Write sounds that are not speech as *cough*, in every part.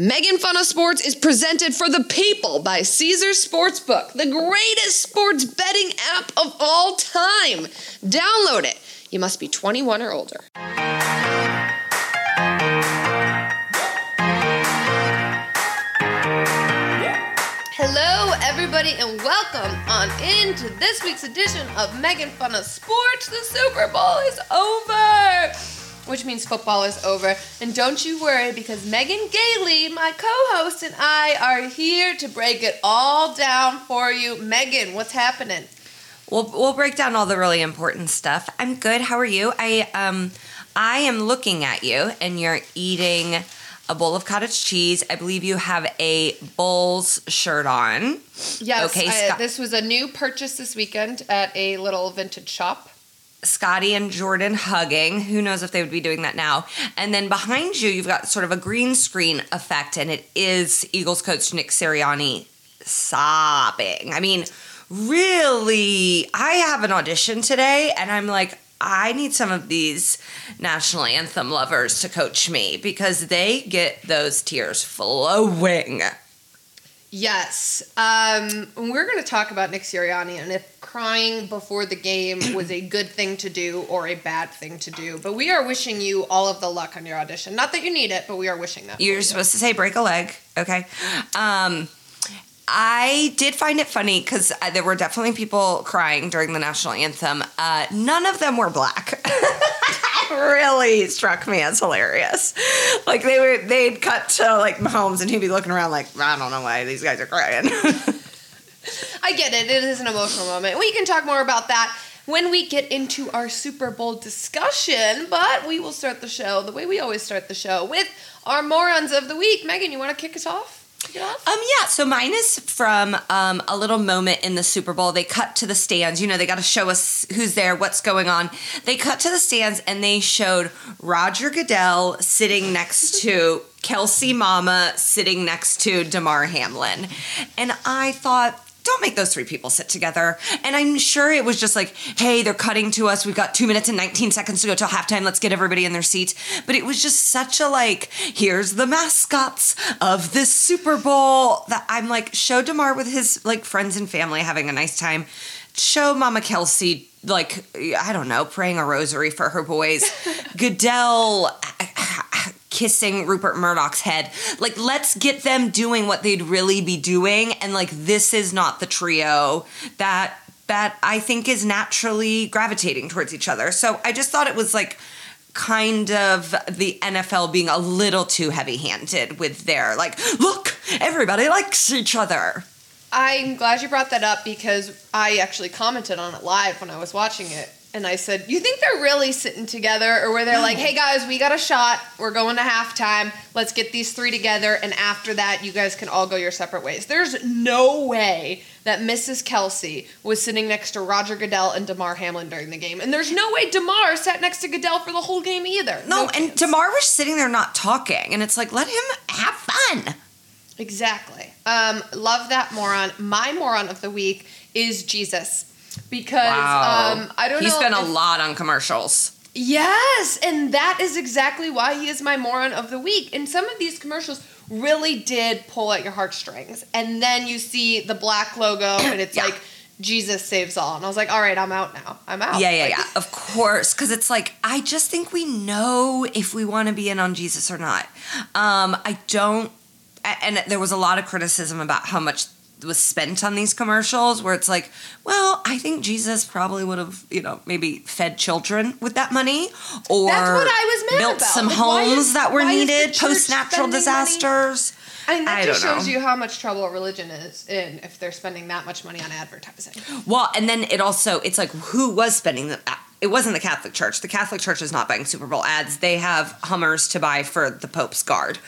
Megan Fun of Sports is presented for the people by Caesar Sportsbook, the greatest sports betting app of all time. Download it. You must be 21 or older. Hello, everybody, and welcome on into this week's edition of Megan Fun of Sports. The Super Bowl is over, which means football is over. And don't you worry, because Megan Gailey, my co-host, and I are here to break it all down for you. Megan, what's happening? We'll we'll break down all the really important stuff. I'm good. How are you? I um I am looking at you and you're eating a bowl of cottage cheese. I believe you have a Bulls shirt on. Yes, Okay, I- this was a new purchase this weekend at a little vintage shop. Scotty and Jordan hugging. Who knows if they would be doing that now? And then behind you, you've got sort of a green screen effect, and it is Eagles coach Nick Sirianni sobbing. I mean, really, I have an audition today, and I'm like, I need some of these national anthem lovers to coach me because they get those tears flowing. Yes. Um, we're going to talk about Nick Sirianni and if crying before the game *clears throat* was a good thing to do or a bad thing to do. But we are wishing you all of the luck on your audition. Not that you need it, but we are wishing that. You're you. supposed to say break a leg, okay? Um, I did find it funny because there were definitely people crying during the national anthem. Uh, none of them were black. *laughs* Really struck me as hilarious. Like they were, they'd cut to like Mahomes, and he'd be looking around like, I don't know why these guys are crying. *laughs* I get it. It is an emotional moment. We can talk more about that when we get into our Super Bowl discussion, but we will start the show the way we always start the show with our morons of the week. Megan, you want to kick us off? Kick it off? Um, yeah, so mine is from um, a little moment in the Super Bowl. They cut to the stands. You know, they got to show us who's there, what's going on. They cut to the stands and they showed Roger Goodell sitting next *laughs* to Kelce Mama sitting next to Damar Hamlin. And I thought, don't make those three people sit together. And I'm sure it was just like, hey, they're cutting to us. We've got two minutes and 19 seconds to go till halftime. Let's get everybody in their seats. But it was just such a like, here's the mascots of this Super Bowl that I'm like, show Damar with his like friends and family having a nice time. Show Mama Kelce like I don't know, praying a rosary for her boys. *laughs* Goodell kissing Rupert Murdoch's head. Like, let's get them doing what they'd really be doing. And like, this is not the trio that that I think is naturally gravitating towards each other. So I just thought it was like kind of the NFL being a little too heavy-handed with their like, look, everybody likes each other. I'm glad you brought that up because I actually commented on it live when I was watching it. And I said, You think they're really sitting together? Or where they're like, Hey guys, we got a shot. We're going to halftime. Let's get these three together. And after that, you guys can all go your separate ways. There's no way that Mrs. Kelce was sitting next to Roger Goodell and Damar Hamlin during the game. And there's no way Damar sat next to Goodell for the whole game either. No, and chance. Damar was sitting there not talking, and it's like, let him have fun. Exactly. Um, love that moron. My moron of the week is Jesus. Because um, I don't know. He spent a lot on commercials. Yes, and that is exactly why he is my moron of the week. And some of these commercials really did pull at your heartstrings. And then you see the black logo, and it's Yeah. like Jesus saves all. And I was like, all right, I'm out now. I'm out. Yeah, yeah, Like, yeah. Of course, because it's like I just think we know if we want to be in on Jesus or not. Um, I don't, and there was a lot of criticism about how much was spent on these commercials. Where it's like, well, I think Jesus probably would have, you know, maybe fed children with that money, or That's what I was mad built about. some Like, homes is- that were why is the needed post natural spending money? disasters. I mean, that I just shows know. you how much trouble religion is in if they're spending that much money on advertising. Well, and then it also it's like who was spending the it wasn't the Catholic Church. The Catholic Church is not buying Super Bowl ads. They have Hummers to buy for the Pope's guard.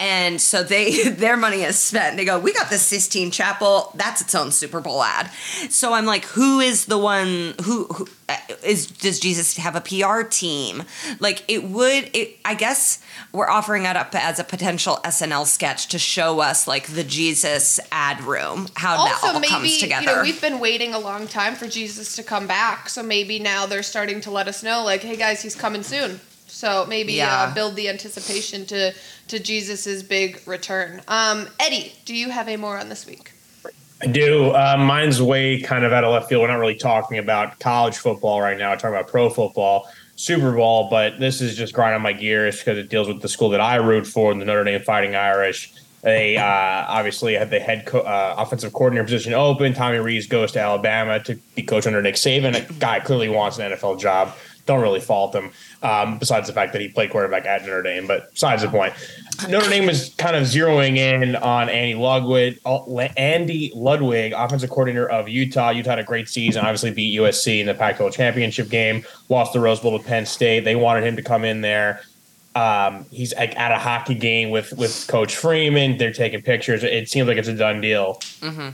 And so they *laughs* their money is spent. They go, "We got the Sistine Chapel. That's its own Super Bowl ad." So I'm like, who is the one who, who is does Jesus have a PR team? Like it would it I guess we're offering it up as a potential SNL sketch to show us like the Jesus ad room, how that all maybe comes together. you know we've been waiting a long time for jesus to come back so maybe now they're starting to let us know like hey guys he's coming soon So maybe Yeah. uh, build the anticipation to to Jesus's big return. Um, Eddie, do you have a more on this week? I do. Uh, mine's way kind of out of left field. We're not really talking about college football right now. We're talking about pro football, Super Bowl, but this is just grinding my gears because it deals with the school that I root for, the Notre Dame Fighting Irish. They uh, obviously had the head co- uh, offensive coordinator position open. Tommy Rees goes to Alabama to be coach under Nick Saban. A guy clearly wants an NFL job. Don't really fault him, um, besides the fact that he played quarterback at Notre Dame. But besides the point, Notre Dame was kind of zeroing in on Andy Ludwig, uh, Andy Ludwig, offensive coordinator of Utah. Utah had a great season, obviously beat USC in the Pac-12 championship game, lost the Rose Bowl to Penn State. They wanted him to come in there. Um, he's like at a hockey game with with Coach Freeman. They're taking pictures. It seems like it's a done deal. Mm-hmm.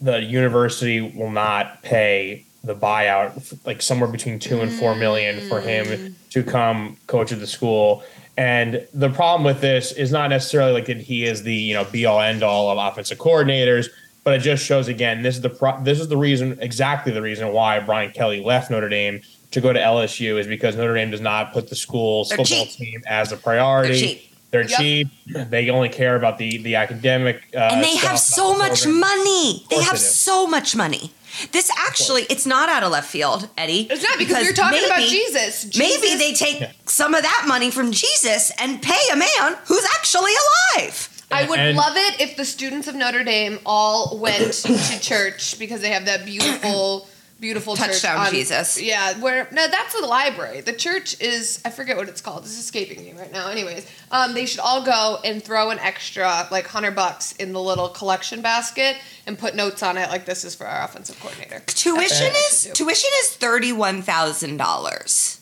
The university will not pay the buyout, like somewhere between two and four million for him mm. to come coach at the school. And the problem with this is not necessarily like that he is the you know be all end all of offensive coordinators, but it just shows again this is the pro- this is the reason exactly the reason why Brian Kelly left Notre Dame to go to LSU is because Notre Dame does not put the school's They're football cheap. team as a priority. They're cheap. They're Yep. cheap. They only care about the the academic. Uh, and they have so much program. money. They have they so much money. This actually, it's not out of left field, Eddie. It's not because, you're talking about maybe- Jesus. Maybe they take some of that money from Jesus and pay a man who's actually alive. I would And- love it if the students of Notre Dame all went to church because they have that beautiful, beautiful church Touchdown on- Jesus. Yeah, where no, that's the library. The church is I forget what it's called. It's escaping me right now. Anyways, um, they should all go and throw an extra like hundred bucks in the little collection basket and put notes on it like this is for our offensive coordinator. Tuition is tuition is thirty one thousand dollars.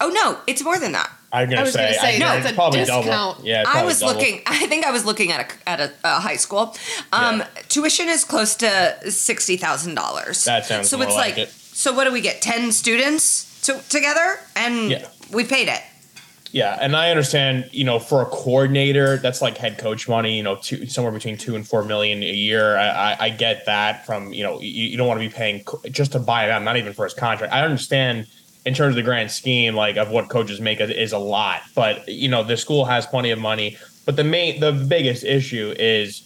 Oh no, it's more than that. I'm gonna I was say, gonna say, I, no, it's it's probably discount. double. Yeah, I was double. looking. *laughs* I think I was looking at a at a, a high school. Um, Yeah. Tuition is close to sixty thousand dollars. That sounds so. more it's like like it. so. What do we get? Ten students to, together, and Yeah. we paid it. Yeah, and I understand, you know, for a coordinator, that's like head coach money, you know, two, somewhere between two and four million a year. I, I, I get that from, you know, you, you don't want to be paying co- just to buy him out, not even for his contract. I understand in terms of the grand scheme, like of what coaches make is- a lot, but you know, the school has plenty of money. But the main, the biggest issue is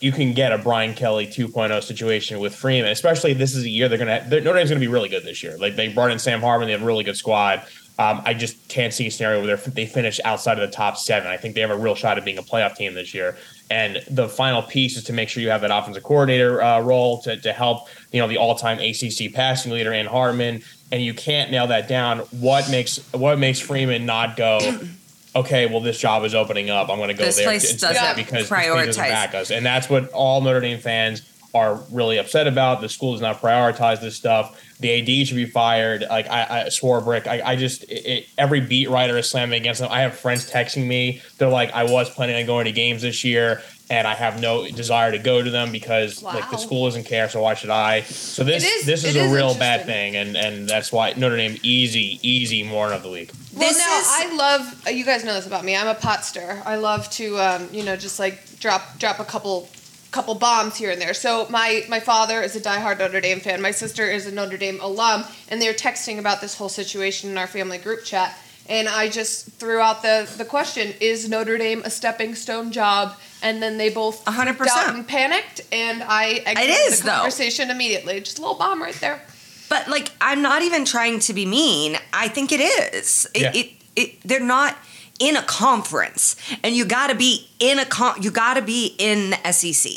you can get a Brian Kelly 2.0 situation with Freeman, especially this is a year they're gonna they're, Notre Dame's gonna be really good this year. Like they brought in Sam Hartman, they have a really good squad. Um, I just can't see a scenario where they finish outside of the top seven. I think they have a real shot at being a playoff team this year. And the final piece is to make sure you have that offensive coordinator uh, role to, to help you know the all-time ACC passing leader in Hartman. And you can't nail that down. What makes what makes Freeman not go? *clears throat* Okay, well this job is opening up. I'm going to go This there place doesn't because this doesn't prioritize. back us, and that's what all Notre Dame fans are really upset about. The school does not prioritize this stuff. The AD should be fired. Like I, I swore brick. I, I just it, it, every beat writer is slamming against them. I have friends texting me. They're like, I was planning on going to games this year, and I have no desire to go to them because like the school doesn't care. So why should I? So this It is- this is it a is real bad thing, and and that's why Notre Dame easy easy moron of the week. Well, This now is- I love. uh, You guys know this about me. I'm a pot stir. I love to, um, you know, just like drop drop a couple couple bombs here and there. So my my father is a diehard Notre Dame fan. My sister is a Notre Dame alum, and they're texting about this whole situation in our family group chat. And I just threw out the the question: Is Notre Dame a stepping stone job? And then they both hundred doubt percent. and panicked, and I exited is, the though. conversation immediately. Just a little bomb right there. But like, I'm not even trying to be mean. I think it is. It, Yeah. it, it they're not in a conference, and you got to be in a con. You got to be in the SEC.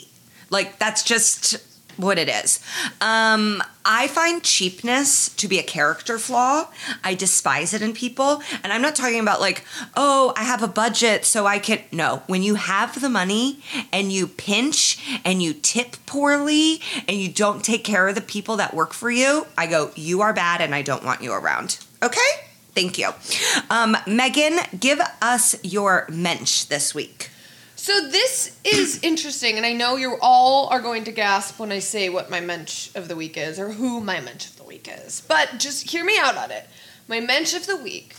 Like that's just what it is. Um, I find cheapness to be a character flaw. I despise it in people, and I'm not talking about like, oh, I have a budget, so I can. No, when you have the money and you pinch and you tip poorly and you don't take care of the people that work for you, I go, you are bad, and I don't want you around. Okay. Thank you. Um, Megan, give us your mensch this week. So this is *clears throat* interesting, and I know you all are going to gasp when I say what my mensch of the week is, or who my mensch of the week is. But just hear me out on it. My mensch of the week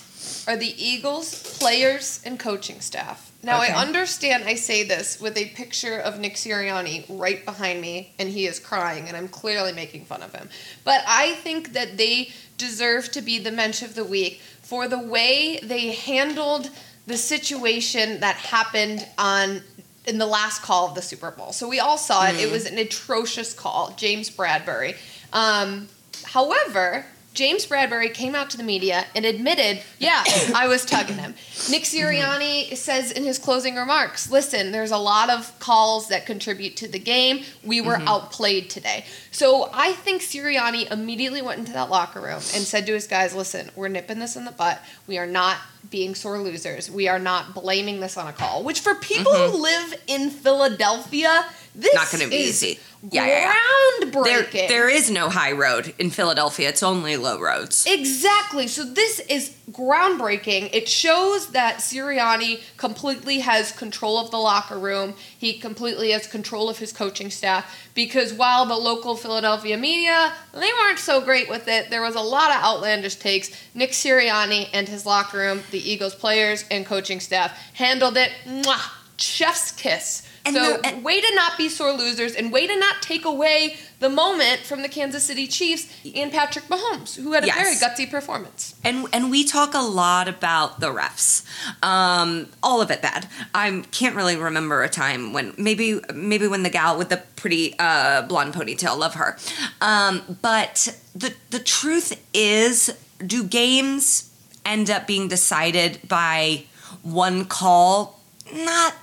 are the Eagles players and coaching staff. Now Okay. I understand I say this with a picture of Nick Sirianni right behind me, and he is crying, and I'm clearly making fun of him. But I think that they deserve to be the mensch of the week for the way they handled the situation that happened on in the last call of the Super Bowl. So we all saw it. It was an atrocious call, James Bradberry. Um, however, James Bradberry came out to the media and admitted, yeah, *coughs* I was tugging him. Nick mm-hmm. Sirianni says in his closing remarks, listen, there's a lot of calls that contribute to the game. We were mm-hmm. outplayed today. So I think Sirianni immediately went into that locker room and said to his guys, listen, we're nipping this in the butt. We are not being sore losers. We are not blaming this on a call, which for people who mm-hmm. live in Philadelphia, this Not gonna be easy. Yeah, yeah, yeah. There, there is no high road in Philadelphia. It's only low roads. Exactly. So this is groundbreaking. It shows that Sirianni completely has control of the locker room. He completely has control of his coaching staff because while the local Philadelphia media, they weren't so great with it. There was a lot of outlandish takes. Nick Sirianni and his locker room, the Eagles players and coaching staff handled it. Mwah, chef's kiss. And so the- and- way to not be sore losers and way to not take away the moment from the Kansas City Chiefs and Patrick Mahomes, who had a Yes. very gutsy performance. And and we talk a lot about the refs, um, all of it bad. I can't really remember a time when maybe maybe when the gal with the pretty uh, blonde ponytail, love her. Um, but the the truth is, do games end up being decided by one call? Not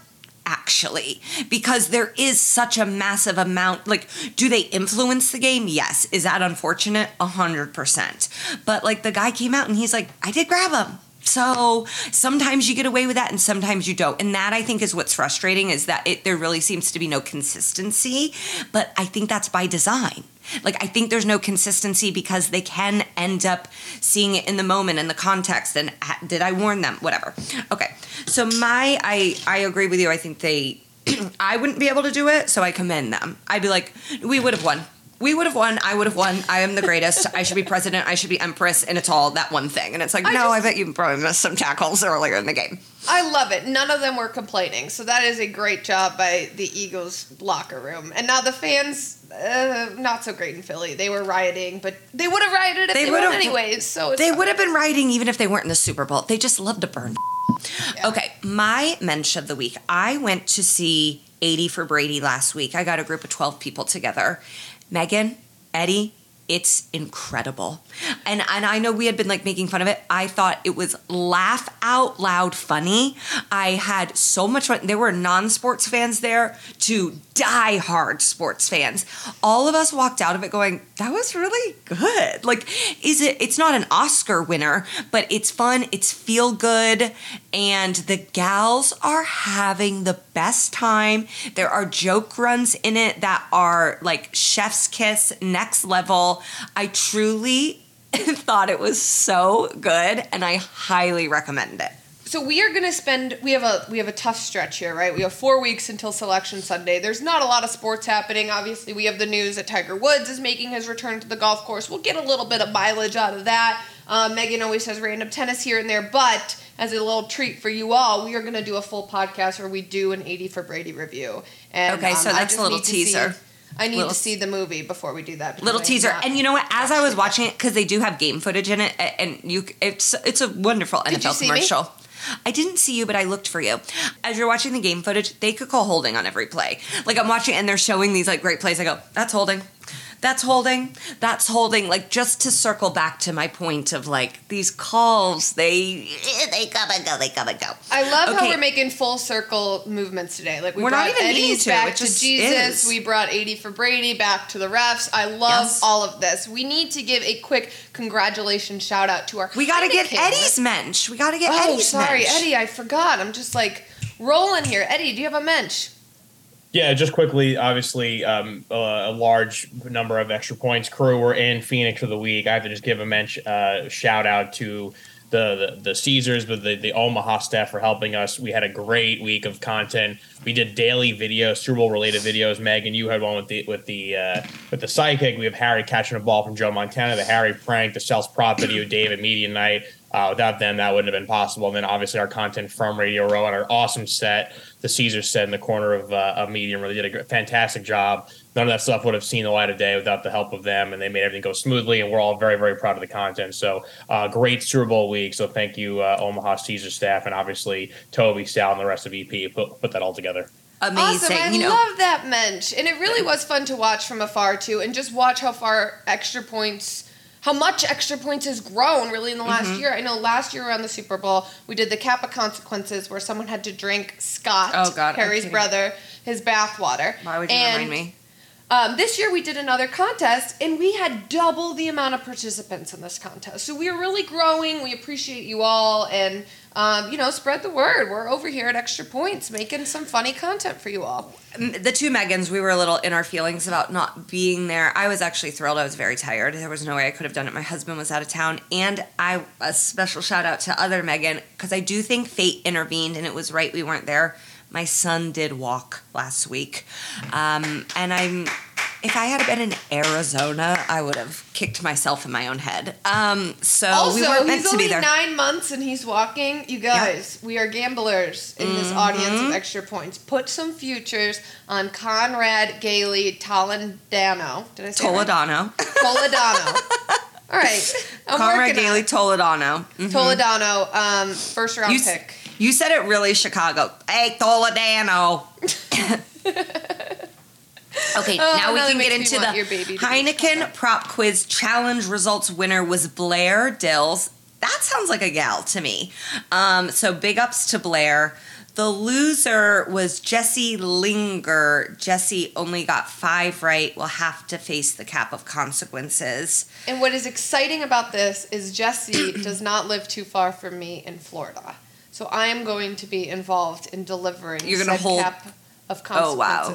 actually because there is such a massive amount like do they influence the game? Yes. Is that unfortunate? 100% but like the guy came out and he's like i did grab him so sometimes you get away with that and sometimes you don't. And that i think is what's frustrating is that it there really seems to be no consistency but i think that's by design. Like I think there's no consistency because they can end up seeing it in the moment in the context and ah, did I warn them? Whatever. Okay. So my I I agree with you. I think they *clears throat* I wouldn't be able to do it, so I commend them. I'd be like we would have won. We would have won. I would have won. I am the greatest. I should be president. I should be empress. And it's all that one thing. And it's like, I no, just- I bet you probably missed some tackles earlier in the game. I love it. None of them were complaining. So that is a great job by the Eagles locker room. And now the fans, uh, not so great in Philly. They were rioting, but they would have rioted if They they, won anyways. So it's They would have been rioting even if they weren't in the Super Bowl. They just love to burn. Yeah. Okay, my mensch of the week. I went to see 80 for Brady last week. I got a group of 12 people together. Megan, Eddie, it's incredible. And and I know we had been like making fun of it. I thought it was laugh out loud funny. I had so much fun. There were non-sports fans there to die hard sports fans. All of us walked out of it going, that was really good. Like is it it's not an Oscar winner, but it's fun, it's feel good and the gals are having the best time. There are joke runs in it that are like chef's kiss next level. I truly *laughs* thought it was so good and I highly recommend it. So we are going to spend. We have a we have a tough stretch here, right? We have four weeks until Selection Sunday. There's not a lot of sports happening. Obviously, we have the news that Tiger Woods is making his return to the golf course. We'll get a little bit of mileage out of that. Um, Megan always has random tennis here and there, but as a little treat for you all, we are going to do a full podcast where we do an 80 for Brady review. And Okay, so that's a little teaser. I need Little- to see the movie before we do that. Little teaser, and you know what? As I was watching it, because they do have game footage in it, and you, it's it's a wonderful Did you NFL see me? commercial. I didn't see you, but I looked for you. As you're watching the game footage, they could call holding on every play. Like I'm watching, and they're showing these like great plays. I go, "That's holding." That's holding. That's holding. Like just to circle back to my point of like these calls, they *laughs* they come and go, they come and go. I love how we're making full circle movements today. Like we not brought even Eddie's to, back to Jesus. is. We brought 80 for Brady back to the refs. I love Yes. all of this. We need to give a quick congratulations shout out to our We got to get Heineken. Eddie's mensch. We got to get Oh, Eddie's sorry, mensch. Eddie. I forgot. I'm just like rolling here. Eddie, do you have a mensch? Yeah, just quickly, obviously, um, a, a large number of extra points crew were in Phoenix for the week. I have to just give a mention, uh, shout out to the, the the Caesars, but the, the Omaha staff for helping us. We had a great week of content. We did daily videos, Super Bowl related videos. Megan, you had one with the with the uh, with the psychic. We have Harry catching a ball from Joe Montana, the Harry prank, the Sells prop video, David media night. Uh, without them, that wouldn't have been possible. And then obviously our content from Radio Row and our awesome set, the Caesar set in the corner of, uh, of Medium, really did a fantastic job. None of that stuff would have seen the light of day without the help of them, and they made everything go smoothly. And we're all very, very proud of the content. So uh, great Super Bowl week. So thank you, uh, Omaha Caesar staff, and obviously Toby, Sal, and the rest of EP put, put that all together amazing. Awesome. I you know, love that mensch. And it really was fun to watch from afar too and just watch how far extra points how much extra points has grown really in the last Mm-hmm. year. I know last year around the Super Bowl, we did the Kappa consequences where someone had to drink Scott, Oh, God, Harry's brother, his bath water. why would you and, remind me? Um, this year we did another contest and we had double the amount of participants in this contest. So we are really growing. We appreciate you all and um, you know spread the word. We're over here at Extra Points making some funny content for you all. the two Megans, we were a little in our feelings about not being there. I was actually thrilled. I was very tired. There was no way I could have done it. My husband was out of town, and I a special shout out to other Megan because I do think fate intervened, and it was right we weren't there. My son did walk last week, um, and I'm. If I had been in Arizona, I would have kicked myself in my own head. Um, so Also, we weren't meant he's to be there. nine months and he's walking. You guys, we are gamblers in this audience Mm-hmm. of extra points. Put some futures on Conrad Gailey Toledano. Did I say it right? Toledano, Toledano. *laughs* All right, I'm Conrad Gailey. Toledano. Mhm. Toledano, um, first round You, pick. you said it really Chicago. Hey, Toledano. *laughs* *laughs* okay, Oh, now we can get into the Heineken Prop Quiz Challenge results winner was Blair Dills. That sounds like a gal to me. Um, so big ups to Blair. The loser was Jesse Linger. Jesse only got five right. Will have to face the cap of consequences. And what is exciting about this is Jesse *clears throat* does not live too far from me in Florida. So I am going to be involved in delivering You're gonna hold- cap of Oh, wow.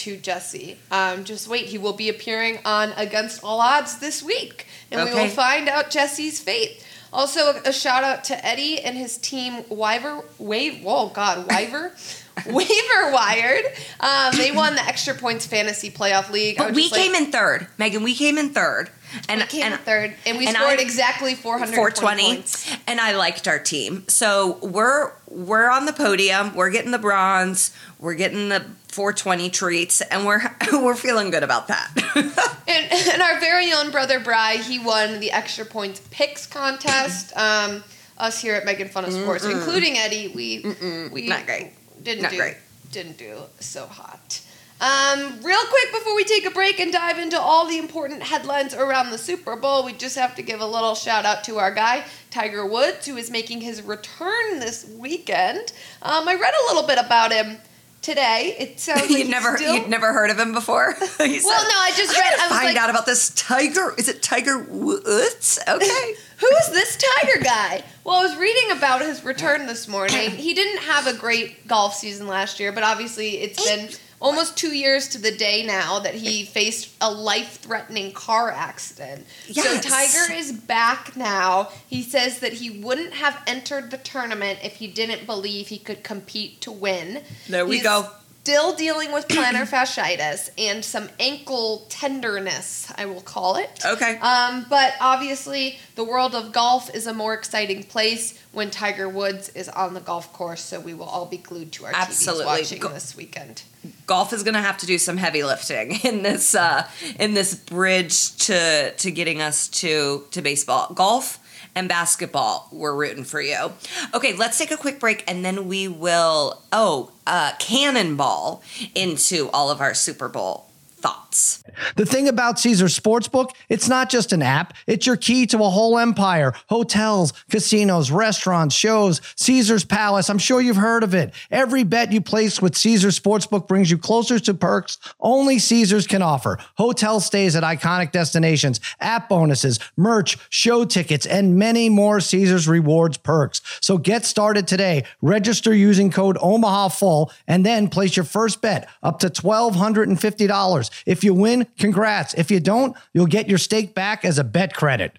To Jesse. Um, just wait, he will be appearing on Against All Odds this week, and we will find out Jesse's fate. Also, a shout out to Eddie and his team, Wyver, Wave, whoa, God, Wyver, *laughs* Waiver Wired. Um, they won the Extra Points Fantasy Playoff League. But we like- came in third, Megan. We came in third, and we came and third, and we and scored I- exactly 420 420 points. and i liked our team so we're we're on the podium we're getting the bronze we're getting the 420 treats and we're *laughs* we're feeling good about that *laughs* And, and our very own brother Bry, he won the extra points picks contest. Um, us here at Making Fun of Sports, including Eddie, we we Not great. Didn't Not do great. didn't do so hot. Um, real quick before we take a break and dive into all the important headlines around the Super Bowl, we just have to give a little shout out to our guy Tiger Woods, who is making his return this weekend. Um, I read a little bit about him today. It *laughs* sounds like you'd never still- you'd never heard of him before *laughs* Well, said, no, I just read. I was find like, out about this tiger is it tiger woods *laughs* okay Who's this Tiger guy? Well, I was reading about his return this morning. *clears throat* He didn't have a great golf season last year, but obviously it's been almost two years to the day now that he *laughs* faced a life threatening car accident. So Tiger is back now. He says that he wouldn't have entered the tournament if he didn't believe he could compete to win. There we He's go. Still dealing with *clears throat* plantar fasciitis and some ankle tenderness, I will call it. Okay. Um, but obviously, the world of golf is a more exciting place when Tiger Woods is on the golf course. So we will all be glued to our Absolutely. TVs watching Go- this weekend. golf is going to have to do some heavy lifting *laughs* in this uh, in this bridge to to getting us to to baseball. Golf and basketball, we're rooting for you. Okay, let's take a quick break and then we will oh uh, cannonball into all of our Super Bowl thoughts. The thing about Caesar Sportsbook, it's not just an app, it's your key to a whole empire. Hotels, casinos, restaurants, shows, Caesar's Palace. I'm sure you've heard of it. Every bet you place with Caesar Sportsbook brings you closer to perks only Caesars can offer. Hotel stays at iconic destinations, app bonuses, merch, show tickets, and many more Caesars rewards perks. So get started today. Register using code OMAHA and then place your first bet up to $1,250. If you win, congrats. If you don't, you'll get your stake back as a bet credit.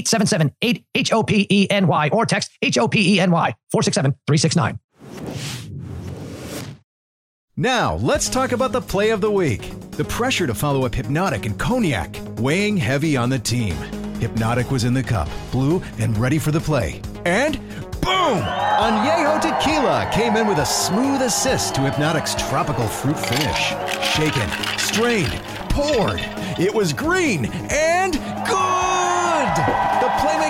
877 8 H O P E N Y or text H O P E N Y 467 369. Now, let's talk about the play of the week. The pressure to follow up Hpnotiq and Cognac, weighing heavy on the team. Hpnotiq was in the cup, blue, and ready for the play. And boom! Añejo Tequila came in with a smooth assist to Hpnotiq's tropical fruit finish. Shaken, strained, poured. It was green and good!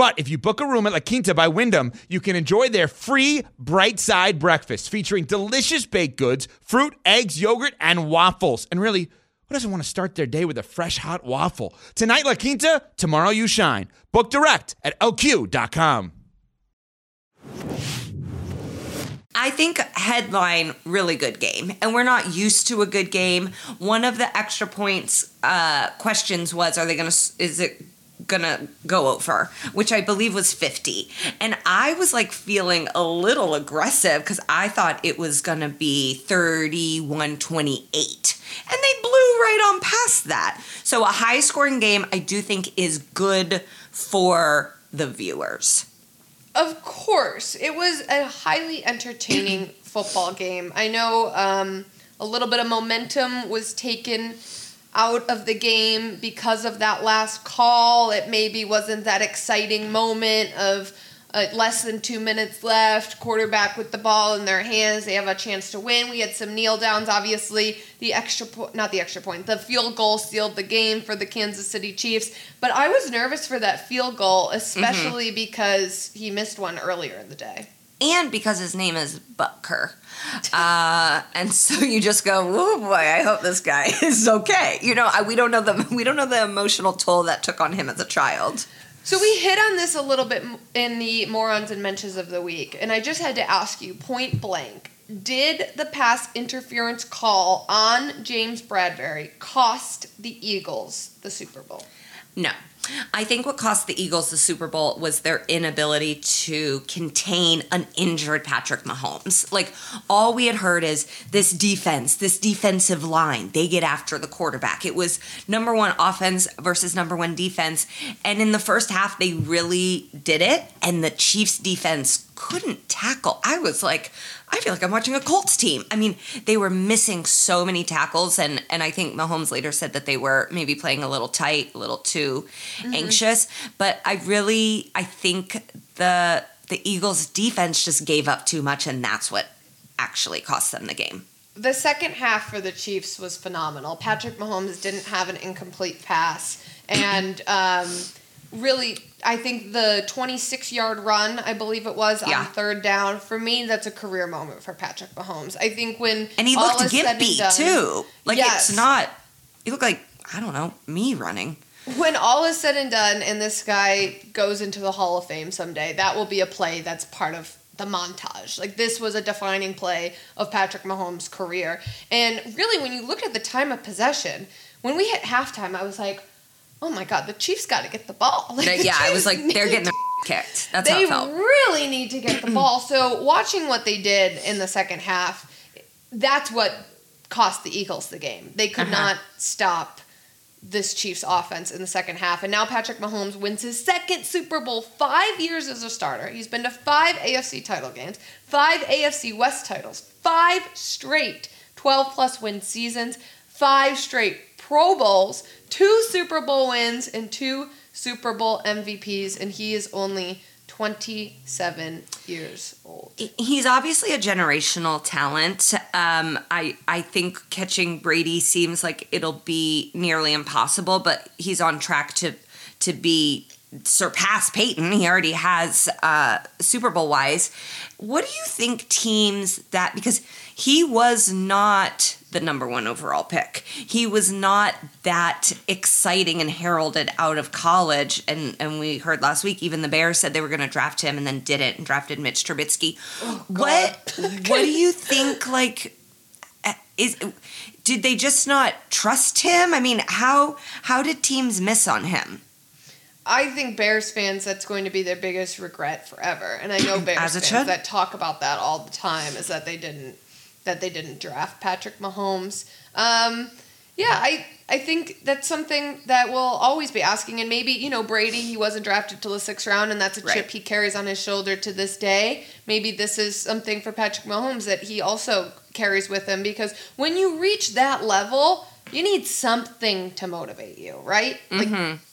But if you book a room at La Quinta by Wyndham, you can enjoy their free bright side breakfast featuring delicious baked goods, fruit, eggs, yogurt, and waffles. And really, who doesn't want to start their day with a fresh hot waffle? Tonight, La Quinta, tomorrow, you shine. Book direct at lq.com. I think headline really good game, and we're not used to a good game. One of the extra points uh, questions was, are they gonna? Is it gonna go over? Which I believe was fifty, and I was like feeling a little aggressive because I thought it was gonna be 31 28 and they blew right on past that. So a high scoring game, I do think is good for the viewers. Of course, it was a highly entertaining *clears throat* football game. I know um, a little bit of momentum was taken out of the game because of that last call. It maybe wasn't that exciting moment of uh, less than two minutes left, quarterback with the ball in their hands. They have a chance to win. We had some kneel downs, obviously. The extra point, not the extra point, the field goal sealed the game for the Kansas City Chiefs. But I was nervous for that field goal, especially mm-hmm. because he missed one earlier in the day. And because his name is Butker. Uh, and so you just go, oh boy, I hope this guy *laughs* is okay. You know, I, we don't know the *laughs* we don't know the emotional toll that took on him as a child. So we hit on this a little bit in the morons and mentions of the week, and I just had to ask you point blank: Did the pass interference call on James Bradberry cost the Eagles the Super Bowl? No. I think what cost the Eagles the Super Bowl was their inability to contain an injured Patrick Mahomes. Like, all we had heard is this defense, this defensive line, they get after the quarterback. It was number one offense versus number one defense. And in the first half, they really did it. And the Chiefs defense couldn't tackle. I was like, I feel like I'm watching a Colts team. I mean, they were missing so many tackles, and and I think Mahomes later said that they were maybe playing a little tight, a little too mm-hmm. anxious. But I really, I think the the Eagles' defense just gave up too much, and that's what actually cost them the game. The second half for the Chiefs was phenomenal. Patrick Mahomes didn't have an incomplete pass, and um, really I think the 26 yard run, I believe it was yeah. on third down. For me, that's a career moment for Patrick Mahomes. I think when and he looked gimpy done, too. Like yes. it's not. He looked like I don't know me running. When all is said and done, and this guy goes into the Hall of Fame someday, that will be a play that's part of the montage. Like this was a defining play of Patrick Mahomes' career. And really, when you look at the time of possession, when we hit halftime, I was like oh my god, the Chiefs got to get the ball. *laughs* Like, yeah, I was like, they're getting their *laughs* kicked. That's they how it felt. really need to get the *clears throat* ball. So watching what they did in the second half, that's what cost the Eagles the game. They could uh-huh. not stop this Chiefs offense in the second half. And now Patrick Mahomes wins his second Super Bowl five years as a starter. He's been to five AFC title games, five AFC West titles, five straight 12 plus win seasons, five straight Pro Bowls, two Super Bowl wins, and two Super Bowl MVPs, and he is only 27 years old. He's obviously a generational talent. Um, I I think catching Brady seems like it'll be nearly impossible, but he's on track to to be surpass Peyton. He already has uh, Super Bowl wise. What do you think teams that because he was not the number one overall pick. He was not that exciting and heralded out of college. And and we heard last week even the Bears said they were going to draft him and then didn't and drafted Mitch Trubisky. Oh, what *laughs* what do you think? Like, is did they just not trust him? I mean, how how did teams miss on him? I think Bears fans that's going to be their biggest regret forever. And I know *clears throat* Bears fans should. that talk about that all the time is that they didn't that they didn't draft Patrick Mahomes. Um, yeah, I I think that's something that we'll always be asking. And maybe you know Brady, he wasn't drafted till the sixth round, and that's a Right. chip he carries on his shoulder to this day. Maybe this is something for Patrick Mahomes that he also carries with him because when you reach that level, you need something to motivate you, right? Like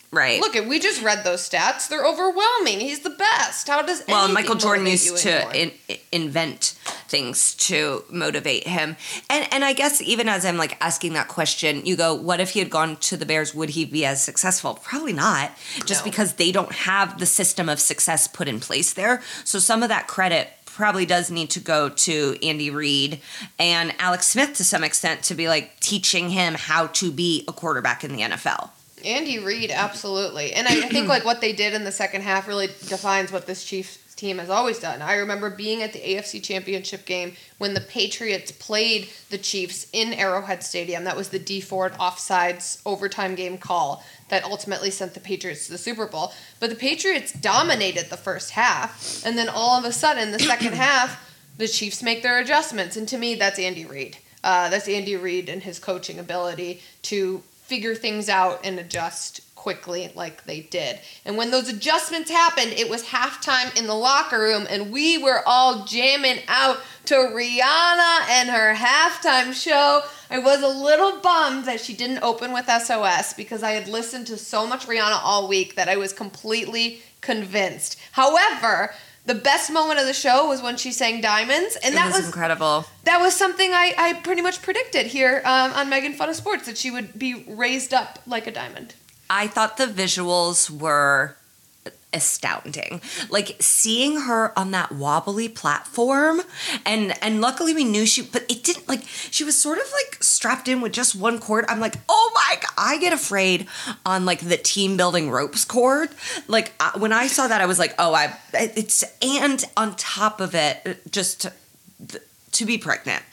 Right. Look, we just read those stats. They're overwhelming. He's the best. How does well, Michael Jordan used to in- invent things to motivate him, and and I guess even as I'm like asking that question, you go, what if he had gone to the Bears? Would he be as successful? Probably not, just No. because they don't have the system of success put in place there. So some of that credit probably does need to go to Andy Reid and Alex Smith to some extent to be like teaching him how to be a quarterback in the NFL. Andy Reid, absolutely. And I, I think like what they did in the second half really defines what this Chiefs team has always done. I remember being at the AFC Championship game when the Patriots played the Chiefs in Arrowhead Stadium. That was the Dee Ford offsides overtime game call that ultimately sent the Patriots to the Super Bowl. But the Patriots dominated the first half, and then all of a sudden, the second *clears throat* half, the Chiefs make their adjustments. And to me, that's Andy Reid. Uh, that's Andy Reid and his coaching ability to figure things out and adjust quickly like they did. And when those adjustments happened, it was halftime in the locker room, and we were all jamming out to Rihanna and her halftime show. I was a little bummed that she didn't open with SOS because I had listened to so much Rihanna all week that I was completely convinced. However, the best moment of the show was when she sang Diamonds, and It that was incredible. that was something I, I pretty much predicted here um, on Megan Fun of Sports that she would be raised up like a diamond. I thought the visuals were astounding. Like seeing her on that wobbly platform and and luckily we knew she but it didn't like she was sort of like strapped in with just one cord. I'm like, "Oh my god, I get afraid on like the team building ropes cord." Like I, when I saw that I was like, "Oh, I it's and on top of it uh, just to, to be pregnant.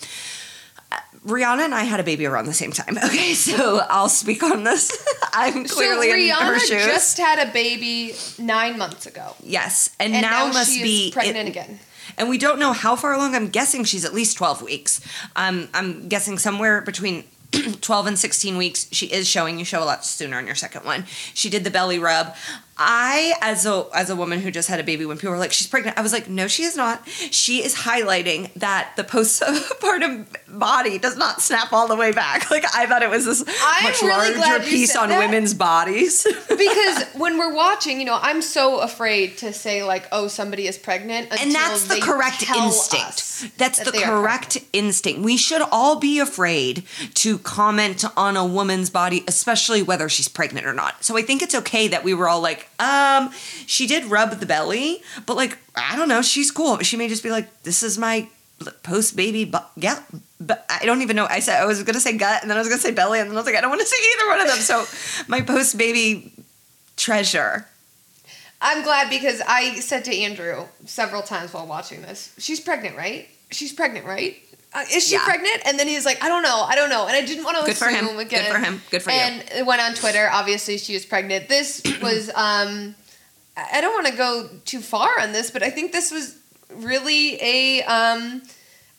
Rihanna and I had a baby around the same time. *laughs* Okay, so I'll speak on this. *laughs* I'm clearly so in her Rihanna shoes. just had a baby nine months ago, yes, and, and now, now, must be pregnant it- again. And we don't know how far along. I'm guessing she's at least 12 weeks. Um, I'm guessing somewhere between *clears throat* 12 and 16 weeks. She is showing. You show a lot sooner on your second one. She did the belly rub. I, as a as a woman who just had a baby, when people were like, "She's pregnant," I was like, "No, she is not." She is highlighting that the *laughs* postpartum body does not snap all the way back. *laughs* Like I thought it was this I'm much really larger piece on that. women's bodies. *laughs* because when we're watching, you know, I'm so afraid to say like, "Oh, somebody is pregnant," until and that's the correct instinct. That's that the correct instinct. We should all be afraid to comment on a woman's body, especially whether she's pregnant or not. So I think it's okay that we were all like, um, she did rub the belly, but like, I don't know, she's cool. She may just be like, this is my post baby bu- gut. But I don't even know. I said I was gonna say gut, and then I was gonna say belly, and then I was like, I don't want to say either one of them. So my post baby treasure. I'm glad because I said to Andrew several times while watching this, she's pregnant, right? She's pregnant, right? Uh, is she Yeah. pregnant? And then he's like, I don't know, I don't know, and I didn't want to Good for assume him. Good again. for him. Good for you. and it went on Twitter. Obviously, she was pregnant. This *clears throat* was, um, I don't want to go too far on this, but I think this was really a um,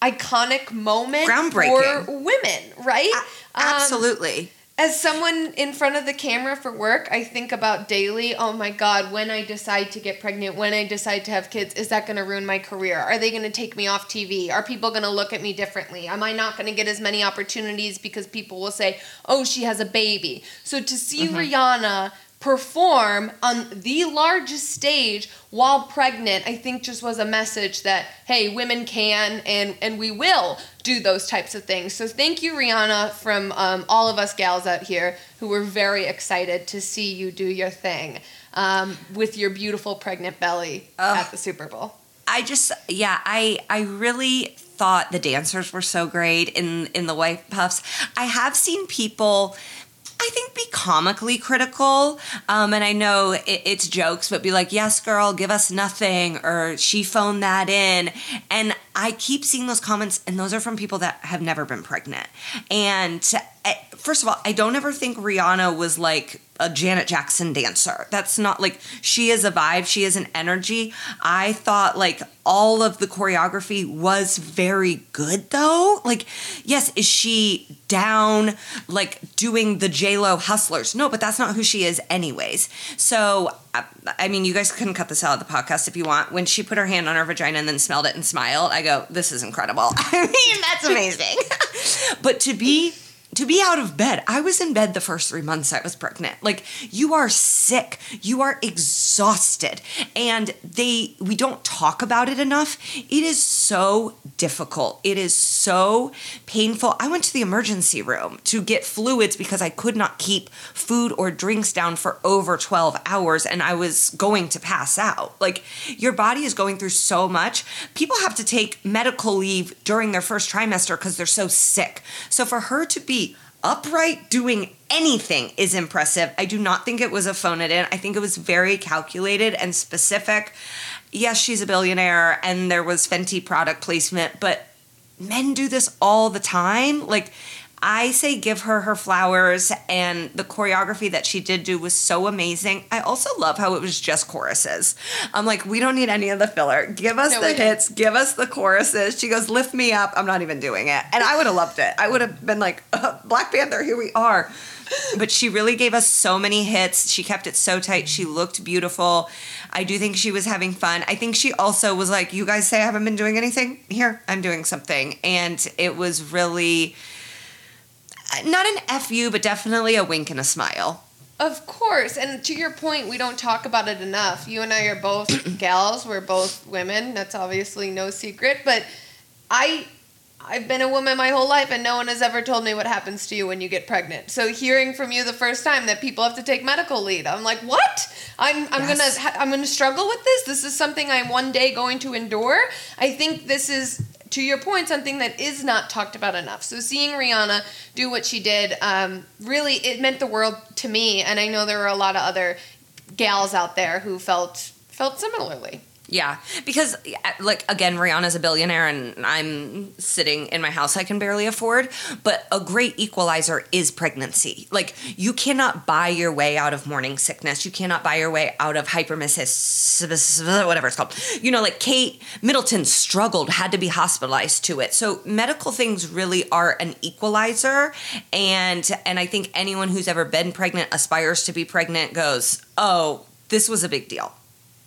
iconic moment Groundbreaking. for women, right? Um, Absolutely. As someone in front of the camera for work, I think about daily, oh my God, when I decide to get pregnant, when I decide to have kids, is that going to ruin my career? Are they going to take me off TV? Are people going to look at me differently? Am I not going to get as many opportunities because people will say, oh, she has a baby? So to see mm-hmm. Rihanna perform on the largest stage while pregnant i think just was a message that hey women can and and we will do those types of things so thank you rihanna from um, all of us gals out here who were very excited to see you do your thing um, with your beautiful pregnant belly at the super bowl I just yeah, I I really thought the dancers were so great in in the white puffs. I have seen people I think be comically critical. Um, and I know it, it's jokes, but be like, yes, girl, give us nothing, or she phoned that in. And I keep seeing those comments, and those are from people that have never been pregnant. And uh, first of all, I don't ever think Rihanna was like a Janet Jackson dancer. That's not like she is a vibe, she is an energy. I thought like all of the choreography was very good though. Like, yes, is she down like doing the J Lo hustlers? No, but that's not who she is, anyways. So, I mean, you guys can cut this out of the podcast if you want. When she put her hand on her vagina and then smelled it and smiled, I go, this is incredible. *laughs* I mean, that's amazing. *laughs* but to be to be out of bed. I was in bed the first three months I was pregnant. Like you are sick, you are exhausted, and they we don't talk about it enough. It is so difficult. It is so painful. I went to the emergency room to get fluids because I could not keep food or drinks down for over 12 hours and I was going to pass out. Like your body is going through so much. People have to take medical leave during their first trimester because they're so sick. So for her to be upright doing anything is impressive. I do not think it was a phone it in. I think it was very calculated and specific. Yes, she's a billionaire and there was Fenty product placement, but men do this all the time. Like I say give her her flowers, and the choreography that she did do was so amazing. I also love how it was just choruses. I'm like, we don't need any of the filler. Give us No, the hits, give us the choruses. She goes, lift me up. I'm not even doing it. And I would have loved it. I would have been like, Black Panther, here we are. But she really gave us so many hits. She kept it so tight. She looked beautiful. I do think she was having fun. I think she also was like, You guys say I haven't been doing anything? Here, I'm doing something. And it was really uh, not an fu, but definitely a wink and a smile. Of course, and to your point, we don't talk about it enough. You and I are both *clears throat* gals. We're both women. That's obviously no secret. But I, I've been a woman my whole life, and no one has ever told me what happens to you when you get pregnant. So hearing from you the first time that people have to take medical leave, I'm like, what? I'm I'm Yes. gonna I'm gonna struggle with this. This is something I'm one day going to endure. I think this is to your point, something that is not talked about enough. So seeing Rihanna do what she did, um, really, it meant the world to me, and I know there were a lot of other gals out there who felt felt similarly. Yeah, because like again, Rihanna's a billionaire, and I'm sitting in my house I can barely afford. But a great equalizer is pregnancy. Like you cannot buy your way out of morning sickness. You cannot buy your way out of hypermesis, whatever it's called. You know, like Kate Middleton struggled, had to be hospitalized to it. So medical things really are an equalizer, and and I think anyone who's ever been pregnant aspires to be pregnant goes, oh, this was a big deal.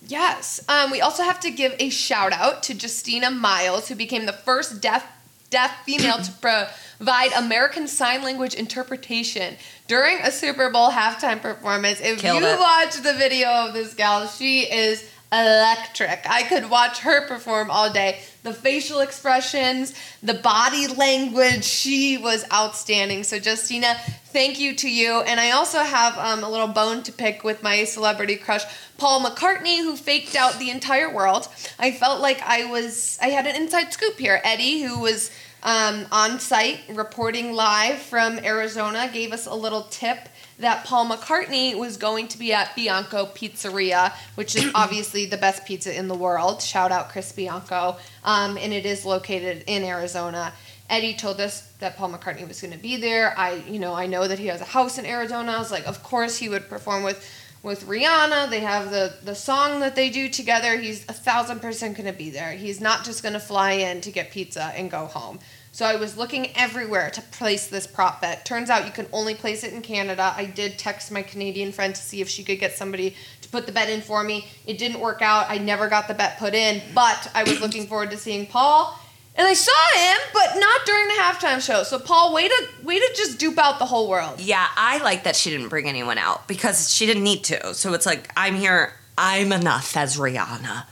Yes. Um, we also have to give a shout out to Justina Miles, who became the first deaf deaf female to *clears throat* provide American Sign Language interpretation during a Super Bowl halftime performance. If Killed you it. watch the video of this gal, she is electric. I could watch her perform all day. The facial expressions, the body language, she was outstanding. So, Justina, thank you to you. And I also have um, a little bone to pick with my celebrity crush, Paul McCartney, who faked out the entire world. I felt like I was, I had an inside scoop here. Eddie, who was um, on site reporting live from Arizona, gave us a little tip that Paul McCartney was going to be at Bianco Pizzeria, which is *clears throat* obviously the best pizza in the world. Shout out Chris Bianco. Um, and it is located in Arizona. Eddie told us that Paul McCartney was going to be there. I, you know, I know that he has a house in Arizona. I was like, of course he would perform with with Rihanna. They have the the song that they do together. He's a thousand percent going to be there. He's not just going to fly in to get pizza and go home. So I was looking everywhere to place this prop bet. Turns out you can only place it in Canada. I did text my Canadian friend to see if she could get somebody to put the bet in for me. It didn't work out. I never got the bet put in, but I was looking forward to seeing Paul And I saw him, but not during the halftime show. So Paul, way to way to just dupe out the whole world. Yeah, I like that she didn't bring anyone out because she didn't need to. So it's like I'm here. I'm enough as Rihanna.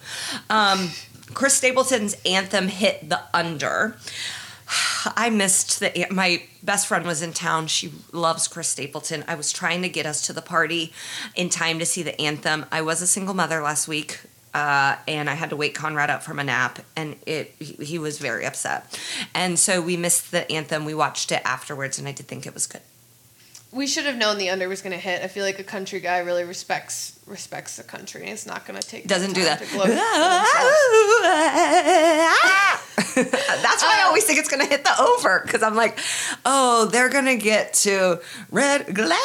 Um, Chris Stapleton's anthem hit the under. *sighs* I missed the. My best friend was in town. She loves Chris Stapleton. I was trying to get us to the party in time to see the anthem. I was a single mother last week. Uh, and I had to wake Conrad up from a nap, and it he, he was very upset, and so we missed the anthem. We watched it afterwards, and I did think it was good. We should have known the under was going to hit. I feel like a country guy really respects respects the country. It's not going to take Doesn't do that. to gloat for themselves. *laughs* That's why I always think it's going to hit the over because I'm like, oh, they're going to get to red glare.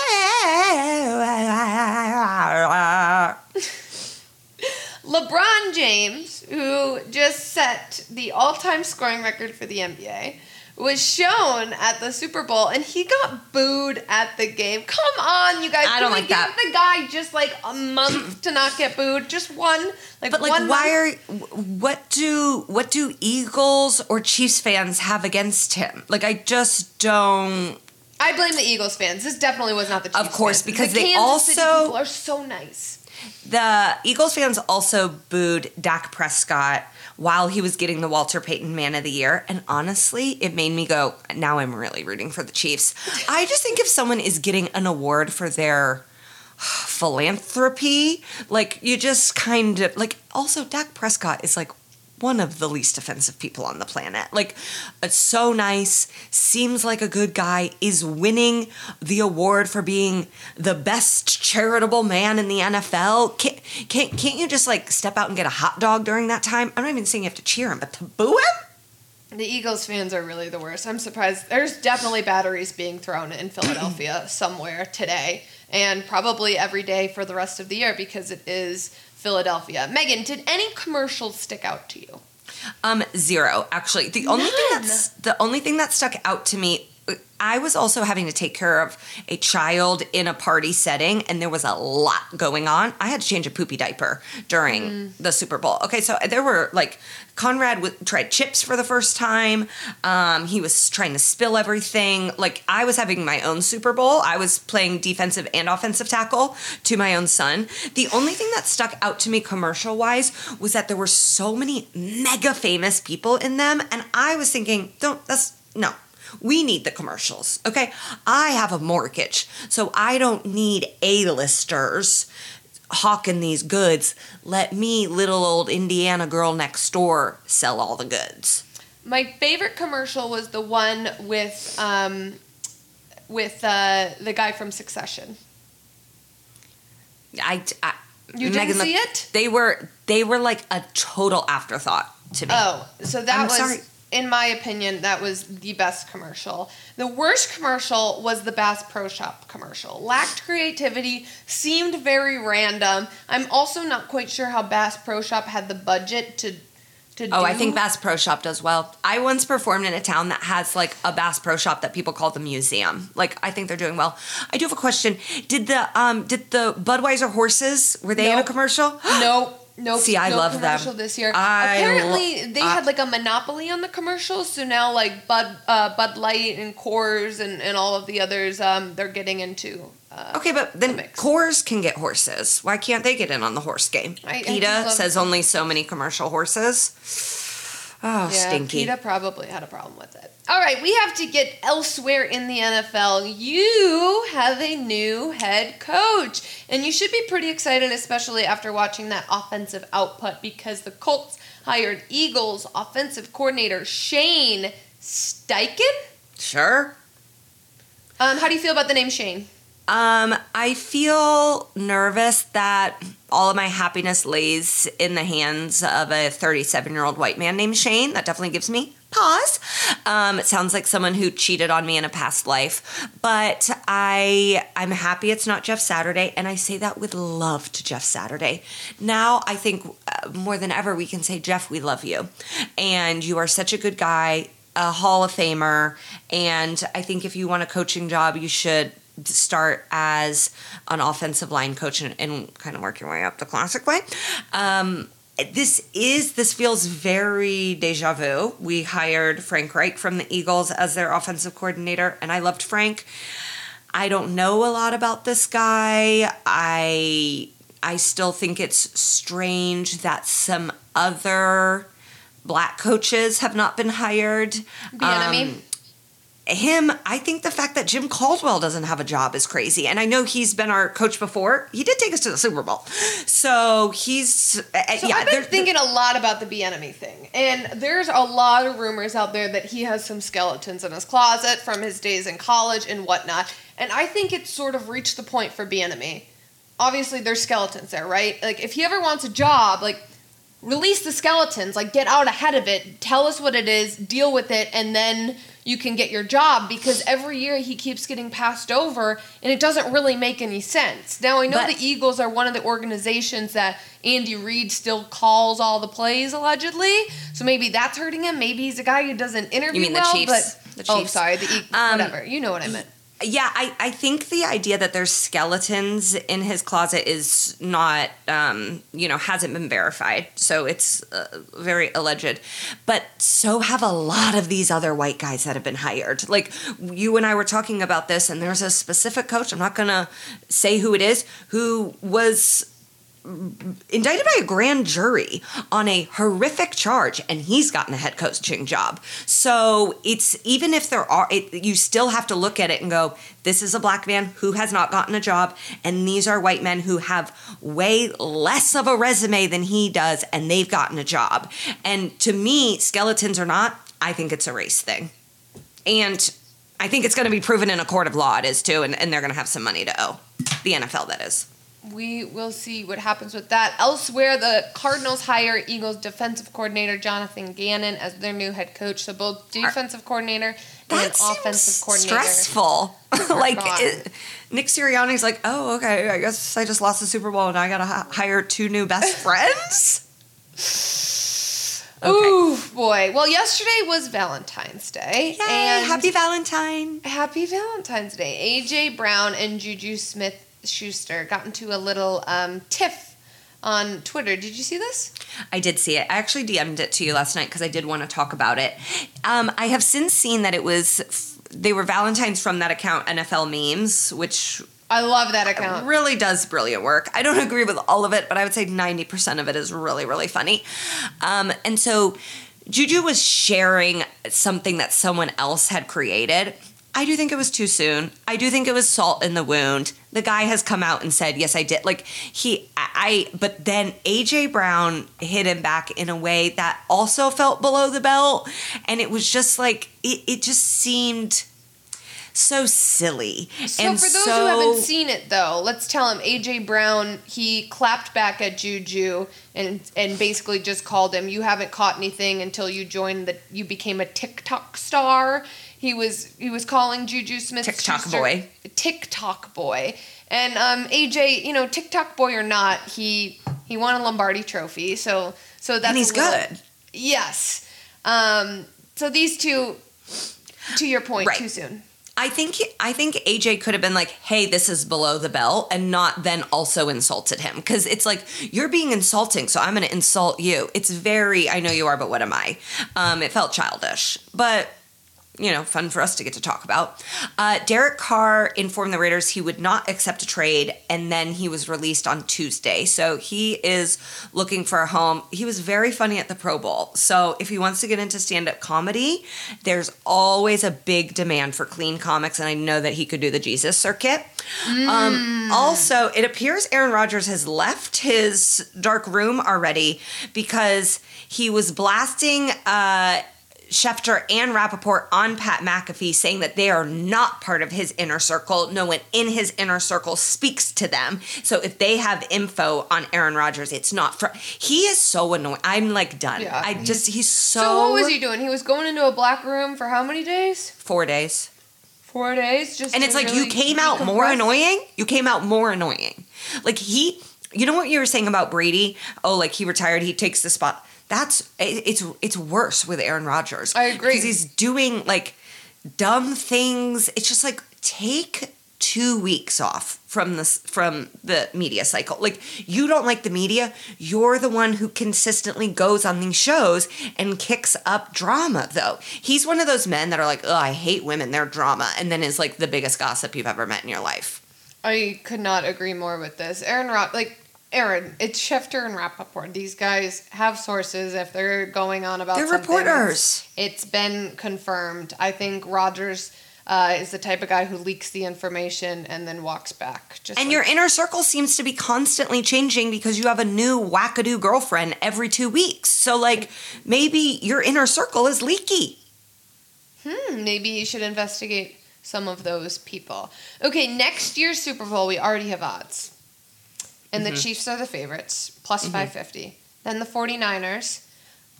LeBron James, who just set the all-time scoring record for the NBA, was shown at the Super Bowl and he got booed at the game. Come on, you guys! I don't like give that. The guy just like a month to not get booed, just one, like But like, one. why month. are what do what do Eagles or Chiefs fans have against him? Like, I just don't. I blame the Eagles fans. This definitely was not the Chiefs Of course, fans. because the they Kansas City also- people are so nice. The Eagles fans also booed Dak Prescott while he was getting the Walter Payton Man of the Year. And honestly, it made me go, now I'm really rooting for the Chiefs. I just think if someone is getting an award for their *sighs* philanthropy, like you just kind of like also Dak Prescott is like one of the least offensive people on the planet. Like, it's so nice, seems like a good guy, is winning the award for being the best charitable man in the NFL. Can't, can't, can't you just like step out and get a hot dog during that time? I'm not even saying you have to cheer him, but to boo him? The Eagles fans are really the worst. I'm surprised. There's definitely batteries being thrown in *clears throat* Philadelphia somewhere today, and probably every day for the rest of the year because it is Philadelphia. Megan, did any commercials stick out to you? Um, zero. Actually, the only thing that's the only thing that stuck out to me. I was also having to take care of a child in a party setting, and there was a lot going on. I had to change a poopy diaper during Mm. the Super Bowl. Okay, so there were like Conrad w- tried chips for the first time. Um, he was trying to spill everything. Like I was having my own Super Bowl. I was playing defensive and offensive tackle to my own son. The only thing that stuck out to me commercial wise was that there were so many mega famous people in them, and I was thinking, don't that's no. We need the commercials, okay? I have a mortgage, so I don't need A-listers hawking these goods. Let me, little old Indiana girl next door, sell all the goods. My favorite commercial was the one with um, with uh, the guy from Succession. I, I You didn't see it? They were they were like a total afterthought to me. Oh, so that I'm was, sorry. In my opinion, that was the best commercial. The worst commercial was the Bass Pro Shop commercial. Lacked creativity, seemed very random. I'm also not quite sure how Bass Pro Shop had the budget to to Oh, do. I think Bass Pro Shop does well. I once performed in a town that has like a Bass Pro Shop that people call the museum. Like I think they're doing well. I do have a question. Did the um did the Budweiser horses were they in a commercial? *gasps* No, no. See, I no love them. commercial this year. I Apparently, lo- they I- had like a monopoly on the commercials, so now like Bud, uh, Bud Light and Coors and, and all of the others, um, they're getting into. Uh, Okay, but then mix. Coors can get horses. Why can't they get in on the horse game? I- I PETA love- says only so many commercial horses. Oh, Yeah, stinky. PETA probably had a problem with it. All right, we have to get elsewhere in the NFL. You have a new head coach, and you should be pretty excited, especially after watching that offensive output, because the Colts hired Eagles offensive coordinator Shane Steichen. Sure. Um, how do you feel about the name Shane? Um, I feel nervous that all of my happiness lays in the hands of a 37 year old white man named Shane. That definitely gives me pause. Um, it sounds like someone who cheated on me in a past life, but I I'm happy it's not Jeff Saturday, and I say that with love to Jeff Saturday. Now I think uh, more than ever we can say Jeff, we love you, and you are such a good guy. A Hall of Famer, and I think if you want a coaching job, you should start as an offensive line coach and, and kind of work your way up the classic way. Um, this is this feels very deja vu. We hired Frank Reich from the Eagles as their offensive coordinator, and I loved Frank. I don't know a lot about this guy. I I still think it's strange that some other black coaches have not been hired. The enemy. Um, him, I think the fact that Jim Caldwell doesn't have a job is crazy. And I know he's been our coach before. He did take us to the Super Bowl. So he's uh, So yeah, I've been thinking a lot about the Bieniemy thing, and there's a lot of rumors out there that he has some skeletons in his closet from his days in college and whatnot. And I think it's sort of reached the point for Bieniemy. Obviously, there's skeletons there, right? Like if he ever wants a job, like release the skeletons, like get out ahead of it, tell us what it is, deal with it, and then you can get your job because every year he keeps getting passed over and it doesn't really make any sense. Now I know But- the Eagles are one of the organizations that Andy Reid still calls all the plays allegedly. So maybe that's hurting him. Maybe he's a guy who doesn't interview You mean the well, Chiefs? but The oh sorry, the Eagles, Um, whatever. You know what I meant. Yeah, I, I think the idea that there's skeletons in his closet is not, um, you know, hasn't been verified. So it's uh, very alleged. But so have a lot of these other white guys that have been hired. Like you and I were talking about this, and there's a specific coach, I'm not going to say who it is, who was indicted by a grand jury on a horrific charge and he's gotten a head coaching job. So it's even if there are it, you still have to look at it and go this is a black man who has not gotten a job and these are white men who have way less of a resume than he does and they've gotten a job. And to me skeletons or not i think it's a race thing. And i think it's going to be proven in a court of law it is too and, and they're going to have some money to owe. The nfl that is We will see what happens with that. Elsewhere, the Cardinals hire Eagles defensive coordinator Jonathan Gannon as their new head coach. So both defensive coordinator and That an seems offensive coordinator. stressful. *laughs* *laughs* like it, Nick Sirianni's like, oh, okay, I guess I just lost the Super Bowl and I gotta h- hire two new best *laughs* friends. Okay. Ooh, boy. Well, yesterday was Valentine's Day. Yay, and happy Valentine. Happy Valentine's Day. AJ Brown and Juju Smith Schuster got into a little um, tiff on Twitter. Did you see this? I did see it. I actually DM'd it to you last night because I did want to talk about it. Um, I have since seen that it was they were Valentines from that account NFL memes, which I love that account. really does brilliant work. I don't agree with all of it, but I would say 90% of it is really, really funny. Um, and so Juju was sharing something that someone else had created. I do think it was too soon. I do think it was salt in the wound. The guy has come out and said, "Yes, I did." Like he, I, but then AJ Brown hit him back in a way that also felt below the belt, and it was just like it. It just seemed so silly. So and for those so, who haven't seen it though, let's tell him AJ Brown he clapped back at Juju and and basically just called him you haven't caught anything until you joined the you became a TikTok star. He was he was calling Juju Smith TikTok Schuster- boy. TikTok boy. And um, AJ, you know, TikTok boy or not, he he won a Lombardi trophy. So so that's and he's little- good. Yes. Um, so these two to your point, Right. too soon. I think I think AJ could have been like, "Hey, this is below the belt," and not then also insulted him because it's like you're being insulting, so I'm going to insult you. It's very, I know you are, but what am I? Um, it felt childish, but you know, fun for us to get to talk about. Uh, Derek Carr informed the Raiders he would not accept a trade, and then he was released on Tuesday. So he is looking for a home. He was very funny at the Pro Bowl. So if he wants to get into stand up comedy, there's always a big demand for clean comics, and I know that he could do the Jesus circuit. Um, also, it appears Aaron Rodgers has left his dark room already because he was blasting. Uh, Schefter and Rapoport on Pat McAfee saying that they are not part of his inner circle. No one in his inner circle speaks to them. So if they have info on Aaron Rodgers, it's not from. He is so annoying. I'm like done. Yeah. I just he's so. So what was he doing? He was going into a black room for how many days? Four days. Four days. Just And it's like really you came out more annoying. You came out more annoying. Like he, you know what you were saying about Brady? Oh, like he retired, he takes the spot. That's it's it's worse with Aaron Rodgers. I agree. because he's doing like dumb things. It's just like take two weeks off from this from the media cycle. Like you don't like the media, you're the one who consistently goes on these shows and kicks up drama. Though he's one of those men that are like, oh, I hate women, they're drama, and then is like the biggest gossip you've ever met in your life. I could not agree more with this. Aaron Rod, like Aaron, it's Schefter and Rapoport. These guys have sources if they're going on about They're something, reporters. It's been confirmed. I think Rodgers uh, is the type of guy who leaks the information and then walks back. Just And like- your inner circle seems to be constantly changing because you have a new wackadoo girlfriend every two weeks. So, like, maybe your inner circle is leaky. Hmm, maybe you should investigate some of those people. Okay, next year's Super Bowl, we already have odds. And Mm-hmm. the Chiefs are the favorites, plus 550. Then the 49ers,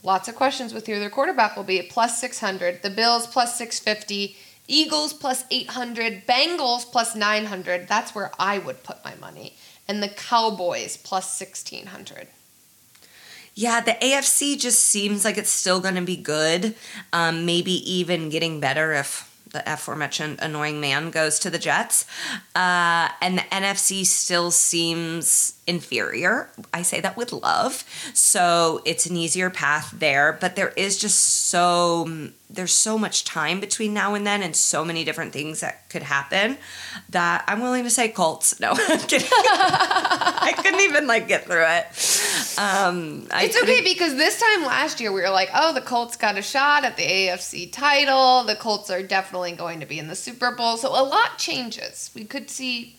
lots of questions with who their quarterback will be at plus 600. The Bills, plus 650. Eagles, plus 800. Bengals, plus 900. That's where I would put my money. And the Cowboys, plus 1600. Yeah, the AFC just seems like it's still going to be good. Um, maybe even getting better if the aforementioned annoying man goes to the Jets. Uh, and the NFC still seems inferior. I say that with love. So it's an easier path there. But there is just so there's so much time between now and then and so many different things that could happen that I'm willing to say Colts. *laughs* No, I'm kidding. *laughs* I couldn't even like get through it. Um, I It's okay because this time last year we were like, oh, the Colts got a shot at the AFC title. The Colts are definitely going to be in the Super Bowl. So a lot changes. We could see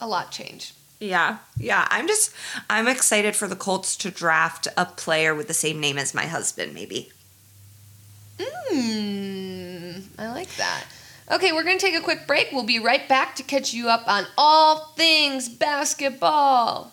a lot change. Yeah, yeah. I'm just I'm excited for the Colts to draft a player with the same name as my husband, maybe. Hmm, I like that. Okay, we're going to take a quick break. We'll be right back to catch you up on all things basketball.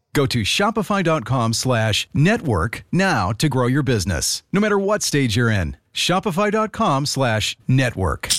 Go to shopify.com slash network now to grow your business, no matter what stage you're in. Shopify.com slash network.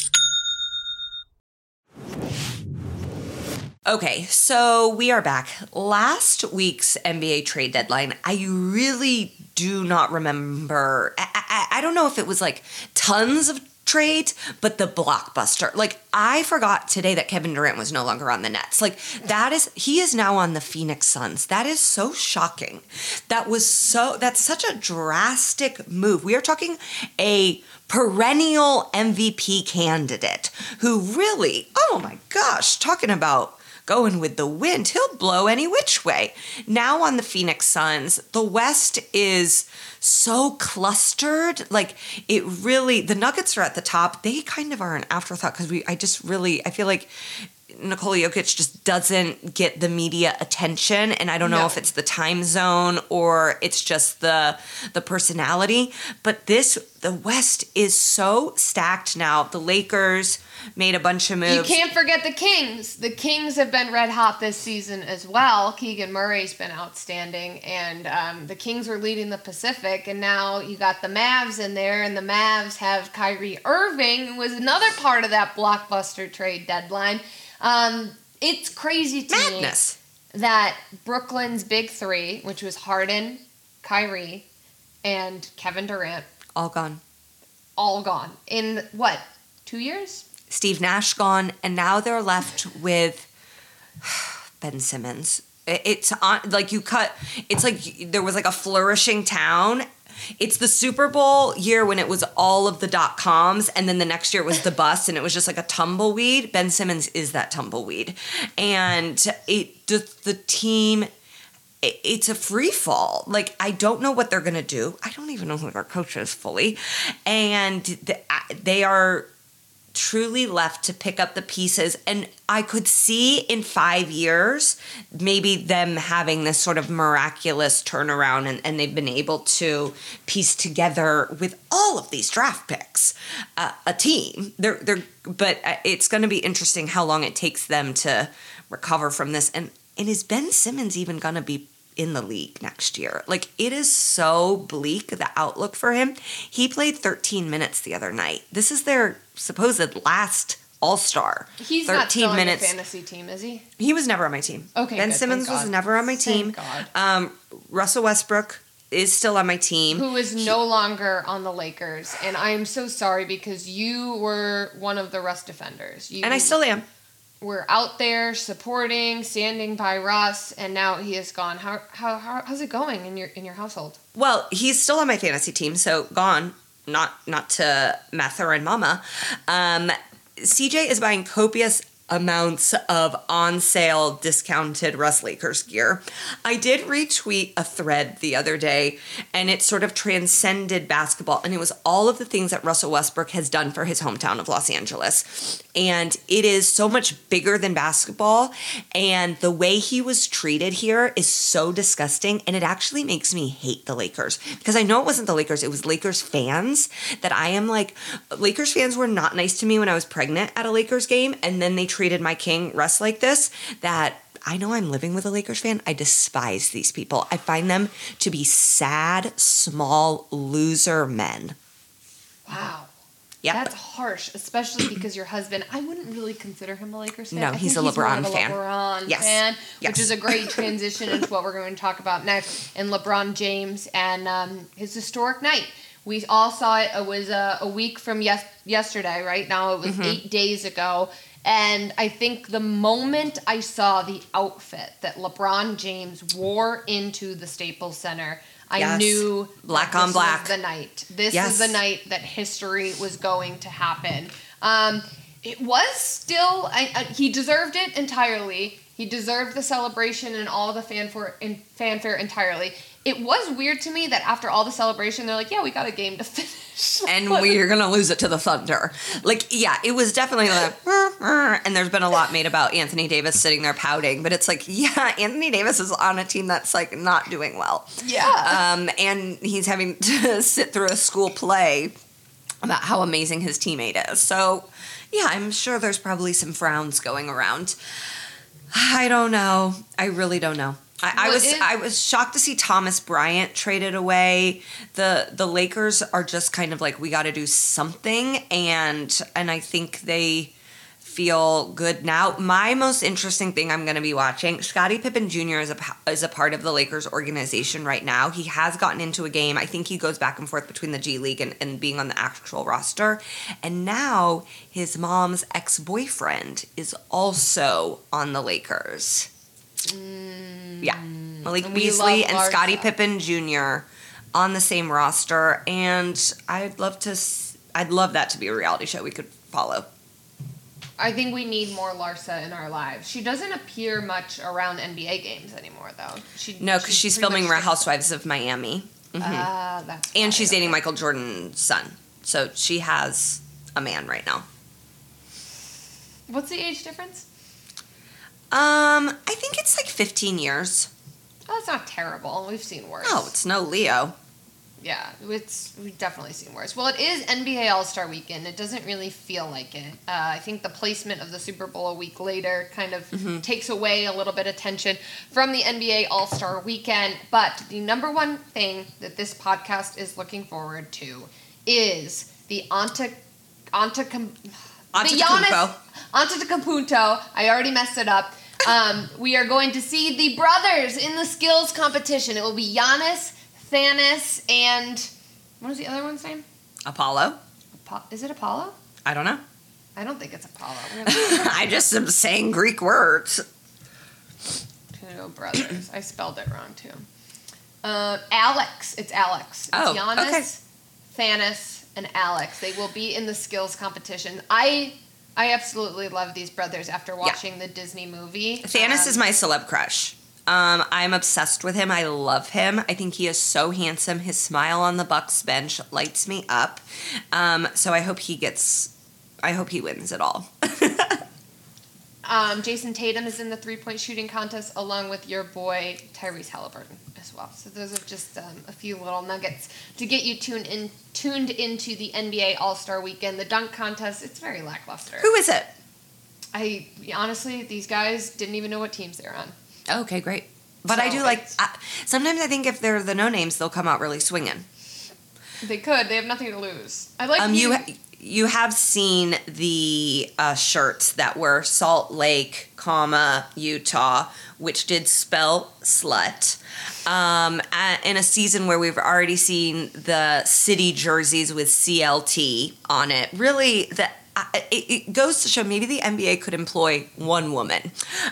Okay, so we are back. Last week's NBA trade deadline, I really do not remember. I, I, I don't know if it was like tons of trades, but the blockbuster. Like, I forgot today that Kevin Durant was no longer on the Nets. Like, that is, he is now on the Phoenix Suns. That is so shocking. That was so, that's such a drastic move. We are talking a perennial MVP candidate who really, oh my gosh, talking about going with the wind. He'll blow any which way. Now on the Phoenix Suns, the West is so clustered. Like it really, the Nuggets are at the top. They kind of are an afterthought because we, I just really, I feel like Nikola Jokic just doesn't get the media attention, and I don't know No. if it's the time zone or it's just the the personality. But this, the West is so stacked now. The Lakers made a bunch of moves. You can't forget the Kings. The Kings have been red hot this season as well. Keegan Murray's been outstanding, and um, the Kings were leading the Pacific, and now you got the Mavs in there, and the Mavs have Kyrie Irving, who was another part of that blockbuster trade deadline. Um, it's crazy to Madness. me that Brooklyn's big three, which was Harden, Kyrie, and Kevin Durant, All gone. all gone in what two years? Steve Nash gone, and now they're left with Ben Simmons. It's on like you cut. It's like there was like a flourishing town, it's the Super Bowl year when it was all of the dot coms, and then the next year it was the *laughs* bus, and it was just like a tumbleweed. Ben Simmons is that tumbleweed, and it just the team. it- It's a free fall. Like I don't know what they're gonna do. I don't even know who their coach is fully, and the, they are truly left to pick up the pieces. And I could see in five years, maybe them having this sort of miraculous turnaround and, and they've been able to piece together with all of these draft picks uh, a team. They're, they're, but uh, it's going to be interesting how long it takes them to recover from this. And, and is Ben Simmons even going to be in the league next year. Like it is so bleak the outlook for him. He played 13 minutes the other night. This is their supposed last All-Star. He's 13 not still on minutes. your fantasy team, is he? He was never on my team. Okay, Ben good, Simmons thank was God. never on my team. Thank God. Um, Russell Westbrook is still on my team. Who is no longer on the Lakers, and I am so sorry because you were one of the Russ defenders. You and I still am. We're out there supporting, standing by Russ, and now he is gone. How, how, how how's it going in your in your household? Well, he's still on my fantasy team, so gone. Not not to Mather and Mama. Um, CJ is buying copious amounts of on sale discounted Russ Lakers gear. I did retweet a thread the other day and it sort of transcended basketball and it was all of the things that Russell Westbrook has done for his hometown of Los Angeles. And it is so much bigger than basketball and the way he was treated here is so disgusting and it actually makes me hate the Lakers because I know it wasn't the Lakers, it was Lakers fans that I am like Lakers fans were not nice to me when I was pregnant at a Lakers game and then they treated my king Russ like this that I know I'm living with a Lakers fan. I despise these people. I find them to be sad, small loser men. Wow. Yeah. That's harsh, especially *clears throat* because your husband, I wouldn't really consider him a Lakers fan. No, he's a LeBron of a fan. LeBron Yes. fan, Yes. which is a great transition into what we're going to talk about next. And LeBron James and um, his historic night. We all saw it. It was a, a week from yes, yesterday, right? Now it was Mm-hmm. eight days ago. And I think the moment I saw the outfit that LeBron James wore into the Staples Center, I Yes. knew Black on this black. was the night. This Yes. is the night that history was going to happen. Um, it was still, I, I, he deserved it entirely. He deserved the celebration and all the fanfare, fanfare entirely. It was weird to me that after all the celebration, they're like, "Yeah, we got a game to *laughs* finish." and we're gonna lose it to the Thunder. Like, yeah, it was definitely like, *laughs* and there's been a lot made about Anthony Davis sitting there pouting, but it's like, yeah, Anthony Davis is on a team that's like not doing well. yeah. Um, and he's having *laughs* to sit through a school play about how amazing his teammate is. So, yeah, I'm sure there's probably some frowns going around. I don't know. I really don't know. I, I was it- I was shocked to see Thomas Bryant traded away. The the Lakers are just kind of like we got to do something, and and I think they feel good now. My most interesting thing I'm going to be watching, Scottie Pippen Jr. is a is a part of the Lakers organization right now. He has gotten into a game. I think he goes back and forth between the G League and, and being on the actual roster. And now his mom's ex boyfriend is also on the Lakers. Yeah, Malik we Beasley and Scottie. Pippen Jr. on the same roster, and I'd love to. I'd love that to be a reality show we could follow. I think we need more Larsa in our lives. She doesn't appear much around NBA games anymore, though. She No, because she's pretty filming Real Housewives of Miami, Ah, that's and she's dating Michael Jordan's son, so she has a man right now. What's the age difference? Um, I think it's like 15 years. Oh, it's not terrible. We've seen worse. Oh, it's no Leo. Yeah, it's we've definitely seen worse. Well, it is NBA All Star Weekend. It doesn't really feel like it. Uh, I think the placement of the Super Bowl a week later kind of Mm-hmm. takes away a little bit of tension from the NBA All Star Weekend. But the number one thing that this podcast is looking forward to is the Anta Anta Antetokounmpo. Giannis Antetokounmpo. I already messed it up. Um, we are going to see the brothers in the skills competition. It will be Giannis, Thanos, and what was the other one's name? Apollo. Apo- is it Apollo? I don't know. I don't think it's Apollo. *laughs* I just am saying Greek words. go brothers. I spelled it wrong too. Uh, Alex. It's Alex. It's Oh, Giannis, okay. Thanos, and Alex. They will be in the skills competition. I I absolutely love these brothers after watching the Disney movie. Thanos Um, is my celeb crush. Um, I'm obsessed with him. I love him. I think he is so handsome. His smile on the Bucks bench lights me up. Um, so I hope he gets. I hope he wins it all. *laughs* Um, Jayson Tatum is in the three point shooting contest along with your boy Tyrese Halliburton as well. So those are just um, a few little nuggets to get you tuned in tuned into the NBA All Star Weekend. The dunk contest it's very lackluster. Who is it? I honestly these guys didn't even know what teams they're on. Okay, great. But I do like. I, sometimes I think if they're the no names, they'll come out really swinging. They could. They have nothing to lose. I like Um, you you have seen the uh, shirts that were Salt Lake, comma Utah, which did spell slut. Um, a- in a season where we've already seen the city jerseys with CLT on it, really that. uh, It, it goes to show maybe the NBA could employ one woman,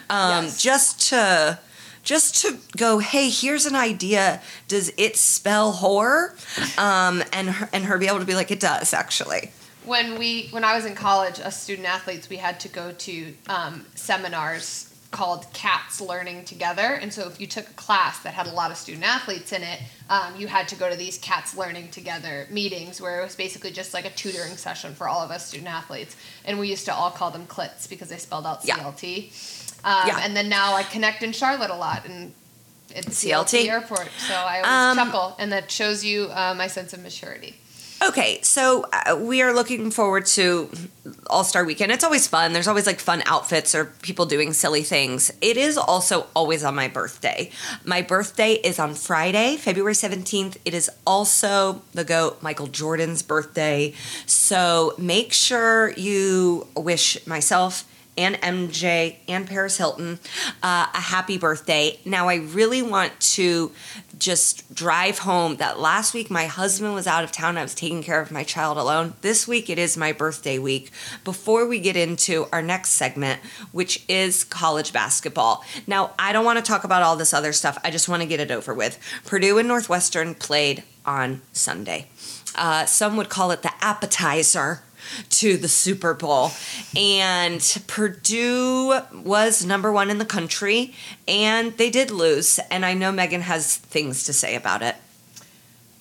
um, Yes. just to just to go. Hey, here's an idea. Does it spell whore? Um, and her, and her be able to be like, it does actually. When we when I was in college, us student athletes, we had to go to um, seminars called Cats Learning Together. And so, if you took a class that had a lot of student athletes in it, um, you had to go to these Cats Learning Together meetings, where it was basically just like a tutoring session for all of us student athletes. And we used to all call them clits because they spelled out Yeah. CLT. Um, Yeah. And then now I connect in Charlotte a lot, and it's CLT? CLT Airport. So I always Um, chuckle, and that shows you uh, my sense of maturity. Okay, so uh, we are looking forward to All Star Weekend. It's always fun. There's always like fun outfits or people doing silly things. It is also always on my birthday. My birthday is on Friday, February 17th. It is also the GOAT, Michael Jordan's birthday. So make sure you wish myself and MJ and Paris Hilton uh, a happy birthday. Now, I really want to just drive home that last week my husband was out of town. I was taking care of my child alone. This week it is my birthday week. Before we get into our next segment, which is college basketball. Now, I don't want to talk about all this other stuff. I just want to get it over with. Purdue and Northwestern played on Sunday. Uh, some would call it the appetizer to the Super Bowl. And Purdue was number one in the country, and they did lose. And I know Megan has things to say about it.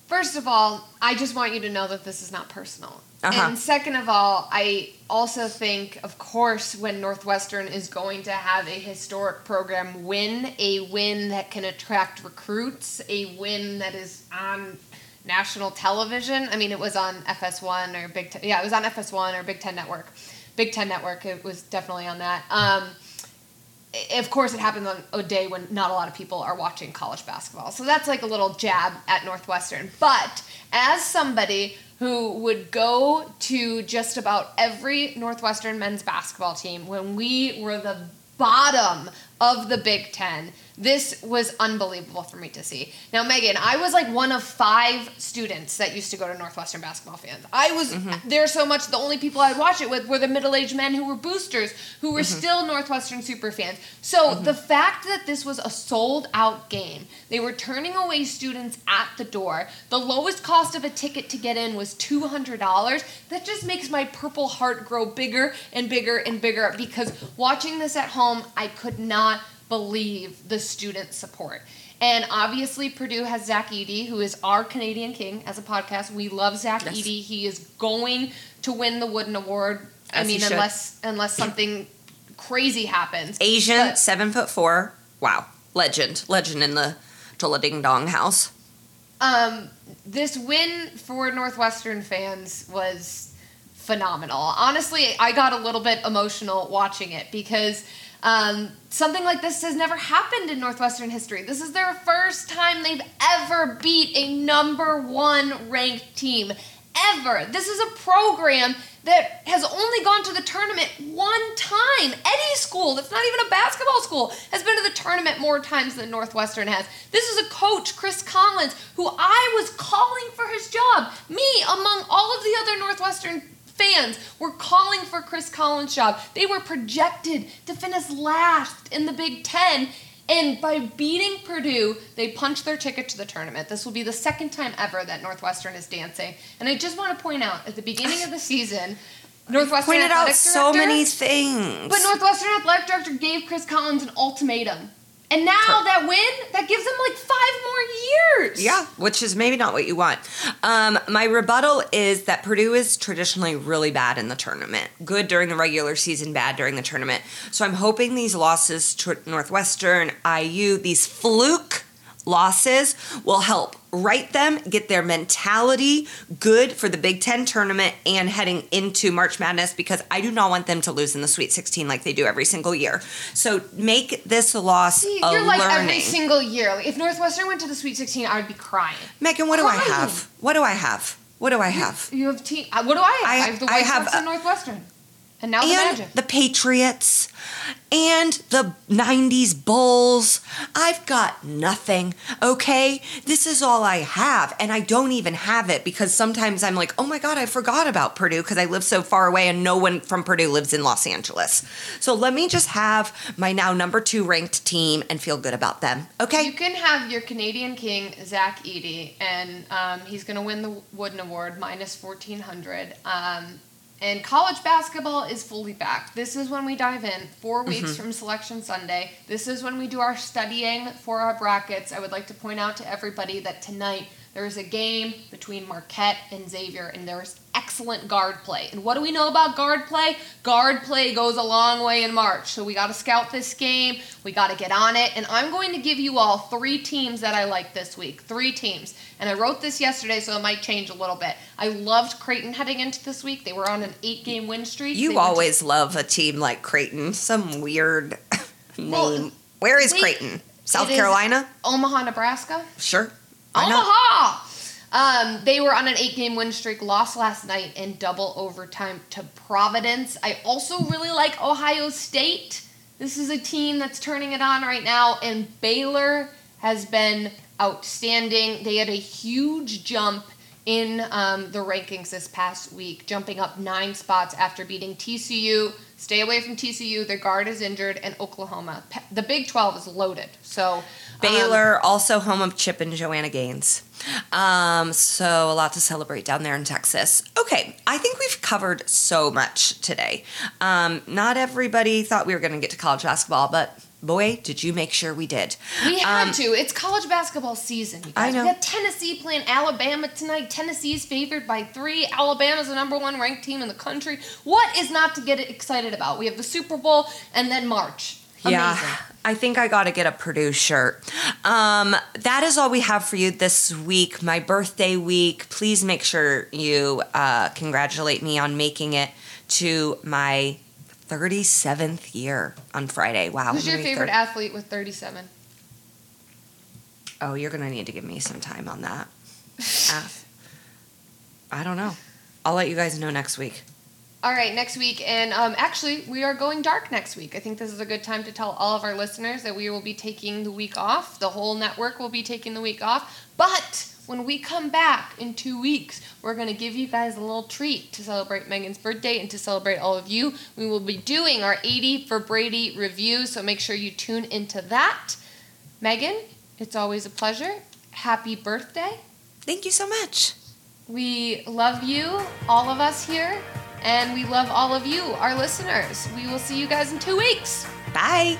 First of all, I just want you to know that this is not personal. Uh-huh. And second of all, I also think, of course, when Northwestern is going to have a historic program win, a win that can attract recruits, a win that is on national television. I mean, it was on FS1 or Big Ten. Yeah, it was on FS1 or Big Ten Network. Big Ten Network, it was definitely on that. Um, of course, it happens on a day when not a lot of people are watching college basketball. So that's like a little jab at Northwestern. But as somebody who would go to just about every Northwestern men's basketball team when we were the bottom of the Big Ten, this was unbelievable for me to see. Now, Megan, I was like one of five students that used to go to Northwestern basketball fans. I was mm-hmm. there so much, the only people I'd watch it with were the middle aged men who were boosters, who were mm-hmm. still Northwestern super fans. So mm-hmm. the fact that this was a sold out game, they were turning away students at the door, the lowest cost of a ticket to get in was $200. That just makes my purple heart grow bigger and bigger and bigger because watching this at home, I could not believe the student support. And obviously, Purdue has Zach Edey, who is our Canadian king as a podcast. We love Zach Yes. Edey. He is going to win the Wooden Award. I As he mean, unless unless something crazy happens. Asian, But- seven foot four. Wow, legend, legend in the Tola Ding Dong house. um, this win for Northwestern fans was phenomenal. Honestly, I got a little bit emotional watching it because um, something like this has never happened in Northwestern history. This is their first time they've ever beat a number one ranked team. Ever. This is a program that has only gone to the tournament one time. Any school that's not even a basketball school has been to the tournament more times than Northwestern has. This is a coach, Chris Collins, who I was calling for his job. Me, among all of the other Northwestern fans, were calling for Chris Collins' job. They were projected to finish last in the Big Ten. And by beating Purdue, they punched their ticket to the tournament. This will be the second time ever that Northwestern is dancing. And I just want to point out at the beginning of the season, *laughs* Northwestern Pointed out athletic so many things. But Northwestern athletic director gave Chris Collins an ultimatum. And now that win, that gives them like five more years. Yeah, which is maybe not what you want. Um, my rebuttal is that Purdue is traditionally really bad in the tournament. Good during the regular season, bad during the tournament. So I'm hoping these losses to Northwestern, IU, these fluke losses will help right them get their mentality good for the Big Ten tournament and heading into March Madness because I do not want them to lose in the Sweet 16 like they do every single year. So make this a loss See, a you're like learning. every single year. Like, if Northwestern went to the Sweet 16, I would be crying. Megan, what do I have? What do I have? What do I have? You have team. uh, What do I have? I- I, have the I have, Sox and Northwestern, and now the and Magic. the Patriots and the 90s Bulls. I've got nothing, okay? This is all I have, and I don't even have it because sometimes I'm like, oh my God, I forgot about Purdue because I live so far away and no one from Purdue lives in Los Angeles. So let me just have my now number two ranked team and feel good about them, okay? You can have your Canadian King Zach Edey, and um, he's going to win the Wooden Award minus fourteen hundred. Um, and college basketball is fully back. This is when we dive in. Four mm-hmm. weeks from Selection Sunday. This is when we do our studying for our brackets. I would like to point out to everybody that tonight there is a game between Marquette and Xavier, and there is excellent guard play. And what do we know about guard play? Guard play goes a long way in March. So we got to scout this game. We got to get on it. And I'm going to give you all three teams that I like this week. Three teams. And I wrote this yesterday, so it might change a little bit. I loved Creighton heading into this week. They were on an eight game win streak. They You to- always love a team like Creighton, some weird *laughs* name. Well, Where is wait, Creighton? South Carolina? Omaha, Nebraska. Sure. Why not? Um, they were on an eight game win streak, lost last night in double overtime to Providence. I also really like Ohio State. This is a team that's turning it on right now, and Baylor has been outstanding. They had a huge jump in um, the rankings this past week, jumping up nine spots after beating TCU. Stay away from TCU. Their guard is injured, and Oklahoma. The Big 12 is loaded. So um, Baylor, also home of Chip and Joanna Gaines. Um, so a lot to celebrate down there in Texas. Okay, I think we've covered so much today. Um, not everybody thought we were going to get to college basketball, but boy, did you make sure we did. We had Um, to. It's college basketball season. You I know. We got Tennessee playing Alabama tonight. Tennessee's favored by three. Alabama's the number one ranked team in the country. What is not to get excited about? We have the Super Bowl and then March. Amazing. Yeah, I think I got to get a Purdue shirt. Um, that is all we have for you this week, my birthday week. Please make sure you uh, congratulate me on making it to my 37th year on Friday. Wow. Who's your favorite thir- athlete with 37? Oh, you're going to need to give me some time on that. *laughs* I don't know. I'll let you guys know next week. All right, next week. And um, actually, we are going dark next week. I think this is a good time to tell all of our listeners that we will be taking the week off. The whole network will be taking the week off. But when we come back in two weeks, we're going to give you guys a little treat to celebrate Megan's birthday and to celebrate all of you. We will be doing our 80 for Brady review, so make sure you tune into that. Megan, it's always a pleasure. Happy birthday. Thank you so much. We love you, all of us here, and we love all of you, our listeners. We will see you guys in two weeks. Bye.